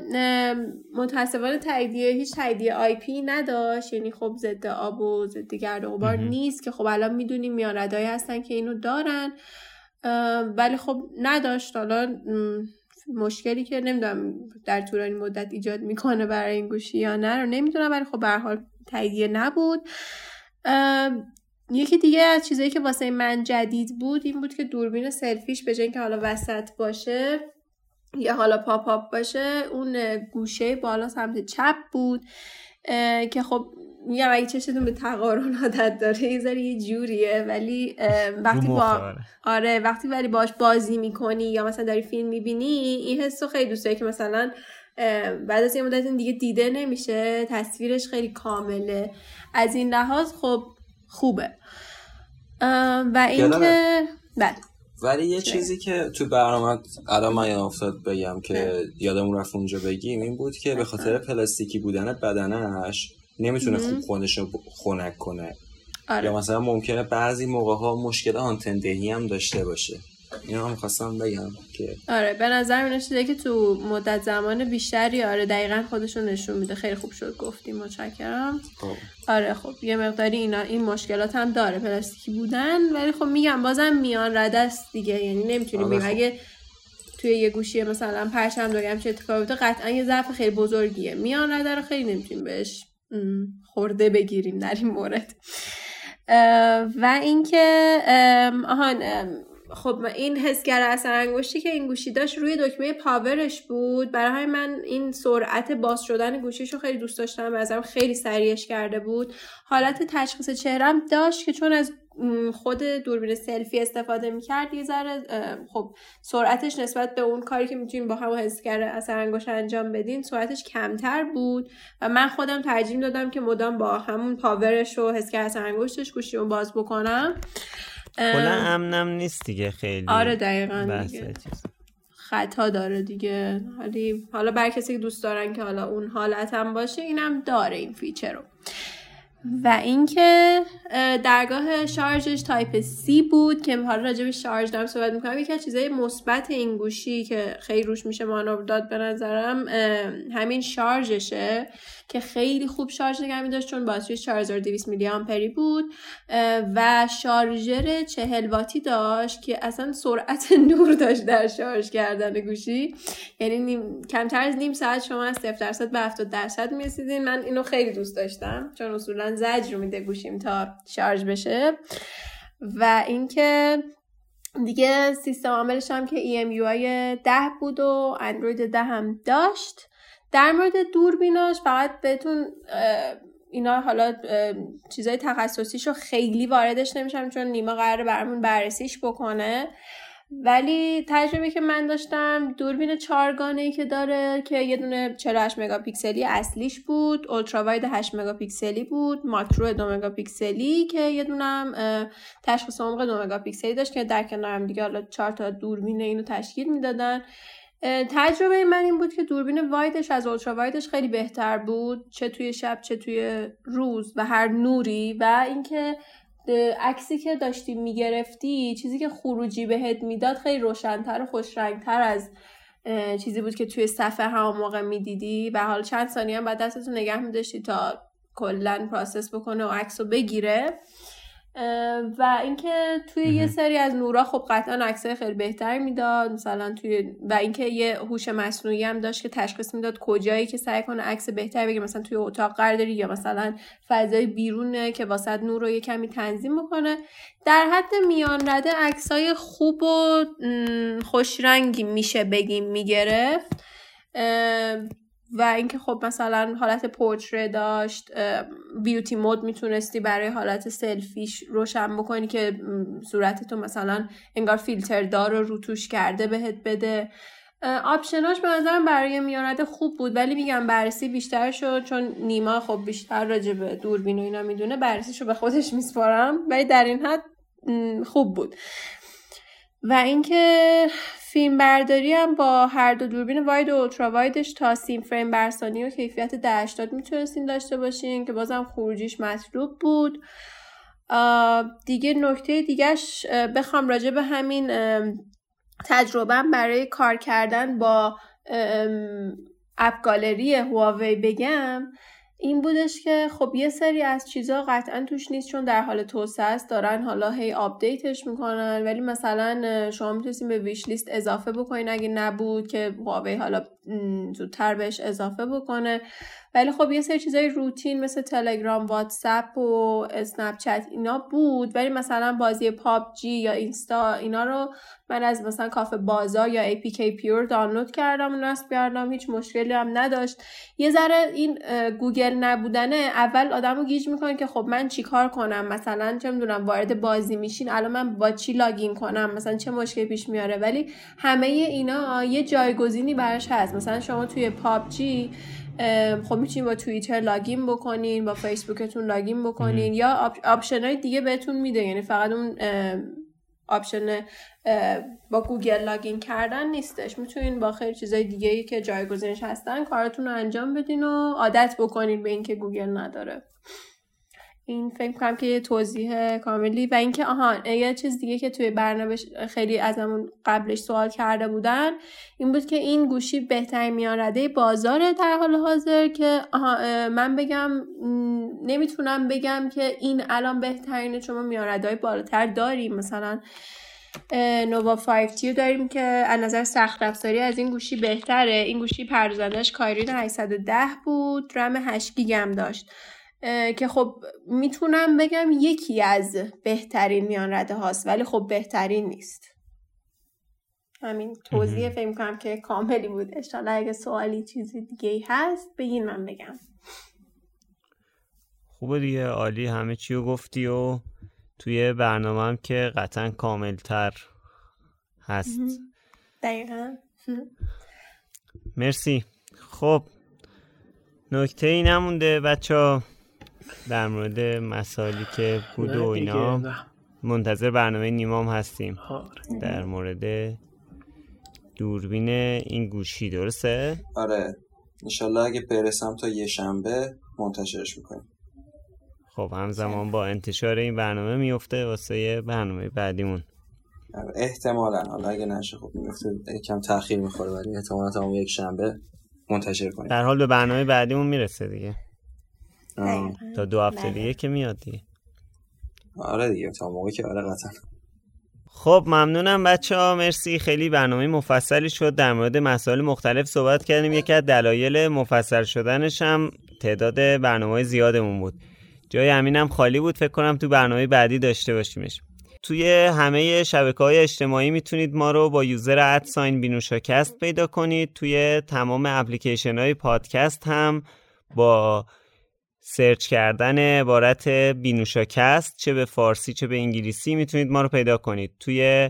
متاسفانه تاییدیه هیچ تاییدیه IP نداشت. یعنی خب ضد آب و ضد گرد و غبار نیست که خب الان می‌دونیم میان‌رده‌هایی هستن که اینو دارن. ولی خب نداشت. حالا مشکلی که نمی‌دونم در طولانی مدت ایجاد می‌کنه برای این گوشی یا نه رو نمی‌دونم ولی خب به هر حال تاییدیه نبود. یکی دیگه از چیزایی که واسه من جدید بود این بود که دوربین سلفیش به که حالا وسط باشه یا حالا پاپ اپ باشه اون گوشه بالا سمت چپ بود که خب میگم اگه چشتون به تقارن عادت داره یه ذره یه جوریه ولی وقتی با آره. وقتی ولی باش بازی می‌کنی یا مثلا داری فیلم می‌بینی این حس خیلی دوست که مثلا بعد از یه مدت دیگه دیده نمیشه تصویرش خیلی کامله. از این لحاظ خب خوبه. و اینکه بله. ولی یه چیزی که تو برنامه الان من افتاد بگم که یادمون رفت اونجا بگیم این بود که به خاطر پلاستیکی بودن بدنش نمی‌تونه خوب خونش رو خنک کنه. آره. یا مثلا ممکنه بعضی موقع ها مشکل آنتندهی هم داشته باشه. اینو هم خواستم بگم که آره به نظر من که تو مدت زمان بیشتری آره دقیقا خودشون نشون میده. خیلی خوب شد گفتیم متشکرم. خب. آره خب یه مقداری اینا این مشکلات هم داره پلاستیکی بودن ولی خب میگم بازم میان رده است دیگه. یعنی نمی‌تونیم آره خب. اگه توی یه گوشی مثلا پرچم دارم چه اتفاقی قطعا یه ضعف خیلی بزرگیه. میان رده رو خیلی نمی‌تونیم بهش خورده بگیریم در این مورد. و اینکه آهان خب این حسگر اثر انگشتی که این گوشی داشت روی دکمه پاورش بود. برای من این سرعت باز شدن گوشیش رو خیلی دوست داشتم. ازم خیلی سریعش کرده بود. حالت تشخیص چهره هم داشت که چون از خود دوربین سلفی استفاده می‌کرد یه ذره خب سرعتش نسبت به اون کاری که می‌تونیم با همون حسگر اثر انگشت انجام بدین سرعتش کمتر بود و من خودم ترجیح دادم که مدام با همون power ش و حسگر اثر انگشتش گوشیمو باز بکنم. کلا امنم نیست دیگه خیلی آره دقیقا دیگه. خطا داره دیگه. ولی حالا برا کسی که دوست دارن که حالا اون حالت هم باشه اینم داره این feature رو. و اینکه درگاه شارژش Type C بود که حالا راجع به شارژ هم دارم صحبت می‌کنم. یکی از چیزای مثبت این گوشی که خیلی روش میشه مانور داد به نظرم همین شارژشه. که خیلی خوب شارژ نگه می داشت چون باتری 4200 میلی آمپری بود و شارژر 40 واتی داشت که اصلا سرعت نور داشت در شارژ کردن گوشی. یعنی نیم... کمتر از نیم ساعت شما از 0 درصد به 70 درصد می‌رسیدین. من اینو خیلی دوست داشتم چون اصولا زجر میده گوشیم تا شارژ بشه. و اینکه دیگه سیستم عاملش هم که EMUI 10 بود و اندروید 10 هم داشت. در مورد دوربیناش فقط بهتون اینا حالا چیزای تخصصیشو خیلی واردش نمیشم چون نیما قراره برامون بررسیش بکنه. ولی تجربه که من داشتم دوربین چارگانه ای که داره که یه دونه 48 مگاپیکسلی اصلیش بود اولترا واید 8 مگاپیکسلی بود ماکرو 2 مگاپیکسلی که یه دونم تشخیص عمق 2 مگاپیکسلی داشت که در کنار هم دیگه حالا 4 تا دوربین اینو تشکیل می‌دادن. تجربه من این بود که دوربین وایدش از اولترا وایدش خیلی بهتر بود چه توی شب چه توی روز و هر نوری و اینکه عکسی که داشتی می‌گرفتی چیزی که خروجی بهت می‌داد خیلی روشنتر و خوشرنگتر از چیزی بود که توی صفحه همون موقع می‌دیدی. و حال چند ثانیه هم بعد دستتو نگه میداشتی تا کلا پراسس بکنه و عکس رو بگیره. و اینکه توی یه سری از نورا خب قطعا عکسای خیلی بهتری می‌داد. مثلا توی و اینکه یه هوش مصنوعی هم داشت که تشخیص می‌داد کجایی که سعی کنه عکس بهتری بگیره مثلا توی اتاق قرار داری یا مثلا فضای بیرونه که واسط نور رو یه کمی تنظیم بکنه. در حد میان رده عکسای خوب و خوشرنگی میشه بگیم می‌گرفت. و اینکه خب مثلا حالت پورتره داشت بیوتی مود می‌تونستی برای حالت سلفیش روشن بکنی که صورتتو مثلا انگار فیلتر دار رو روتوش کرده بهت بده. آپشناش به نظرم برای میانت خوب بود ولی میگم بررسی بیشتر شد چون نیما خب بیشتر راجع به دوربین و اینا می‌دونه بررسیشو به خودش میسپارم ولی در این حد خوب بود. و اینکه فیلم برداری هم با هر دو دوربین wide و ultra wide ش تا سیم فریم برسانی و کیفیت 1080 می‌تونستین داشته باشین که بازم خروجیش مطلوب بود. دیگه نکته دیگهش بخوام راجع به همین تجربه برای کار کردن با AppGallery هواوی بگم. این بودش که خب یه سری از چیزها قطعا توش نیست چون در حال توسعه است دارن حالا هی update ش می‌کنن. ولی مثلا شما می‌تونستین به wish list اضافه بکنین اگه نبود که هواوی حالا زودتر بهش اضافه بکنه. ولی خب یه سری چیزای روتین مثل تلگرام واتساپ و Snapchat اینا بود. ولی مثلا بازی PUBG یا اینستا اینا رو من از مثلا کافه بازار یا APKPure دانلود کردم و نصب کردم. هیچ مشکلی هم نداشت. یه ذره این گوگل نبودنه اول آدمو گیج می‌کنه که خب من چیکار کنم؟ مثلا چه می‌دونم وارد بازی میشین الان من با چی login کنم؟ مثلا چه مشکلی پیش میاره؟ ولی همه اینا یه جایگزینی براش هست. مثلا شما توی PUBG خب می‌تونین با توییتر login بکنین با فیسبوکتون login بکنین یا option های دیگه بهتون میده. یعنی فقط اون option با گوگل login کردن نیستش. می‌تونین با خیلی چیزای دیگه ای که جایگزینش هستن کارتون رو انجام بدین و عادت بکنین به اینکه گوگل نداره. این فکر کنم که یه توضیح کاملی و اینکه آها یه چیز دیگه که توی برنامه خیلی ازمون قبلش سوال کرده بودن این بود که این گوشی بهترین میان رده بازار در حال حاضر که آها من بگم نمی‌تونم بگم که این الان بهترینه چون ما میان رده بالاتر داریم. مثلا نووا 5 تیو داریم که از نظر سخت افزاری از این گوشی بهتره. این گوشی پردازندش کایرین 810 بود رم 8 گیگم داشت. که خب می‌تونم بگم یکی از بهترین میان رده هاست ولی خب بهترین نیست. همین توضیح فکر کنم که کاملی بود. اشتالا اگه سوالی چیزی دیگه هست بگین من بگم. خوبه دیگه. عالی همه چی رو گفتی و توی برنامه هم که قطعا کاملتر هست. دقیقا. مرسی. خب نکته ای نمونده بچه ها در مورد مسائلی که بود و اینا. منتظر برنامه نیمام هستیم. آره. در مورد دوربین این گوشی درسته؟ آره. انشالله اگه برسم تا یه شنبه منتشرش می‌کنیم. خب همزمان با انتشار این برنامه میفته واسه برنامه بعدیمون. آره، احتمالا. حالا اگه نشه خب میفته یکم تاخیر می‌خوره ولی احتمالا تا یک شنبه منتشر کنیم. در حال به برنامه بعدیمون می‌رسه دیگه. تا دو هفته دیگه که میاد دیگه آره دیگه تا موقعی که آره قطعا. خب ممنونم بچه ها مرسی. خیلی برنامه مفصلی شد. در مورد مسائل مختلف صحبت کردیم. یکی از دلایل مفصل شدنش هم تعداد برنامه زیادمون بود. جای امینم خالی بود. فکر کنم تو برنامه بعدی داشته باشیمش. توی همه شبکه های اجتماعی می‌تونید ما رو با یوزر ادساین بینوشاکست پیدا کنید. توی تمام اپلیکیشن های پادکست هم با search کردن عبارت بینوشاکست چه به فارسی چه به انگلیسی می‌تونید ما رو پیدا کنید. توی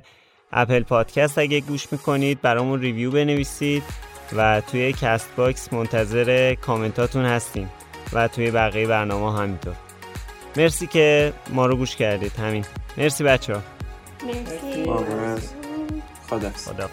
Apple Podcast اگه گوش می‌کنید برامون review بنویسید و توی CastBox منتظر کامنتاتون هستیم و توی بقیه برنامه همینطور. مرسی که ما رو گوش کردید. همین. مرسی بچه ها مرسی. خدا خدا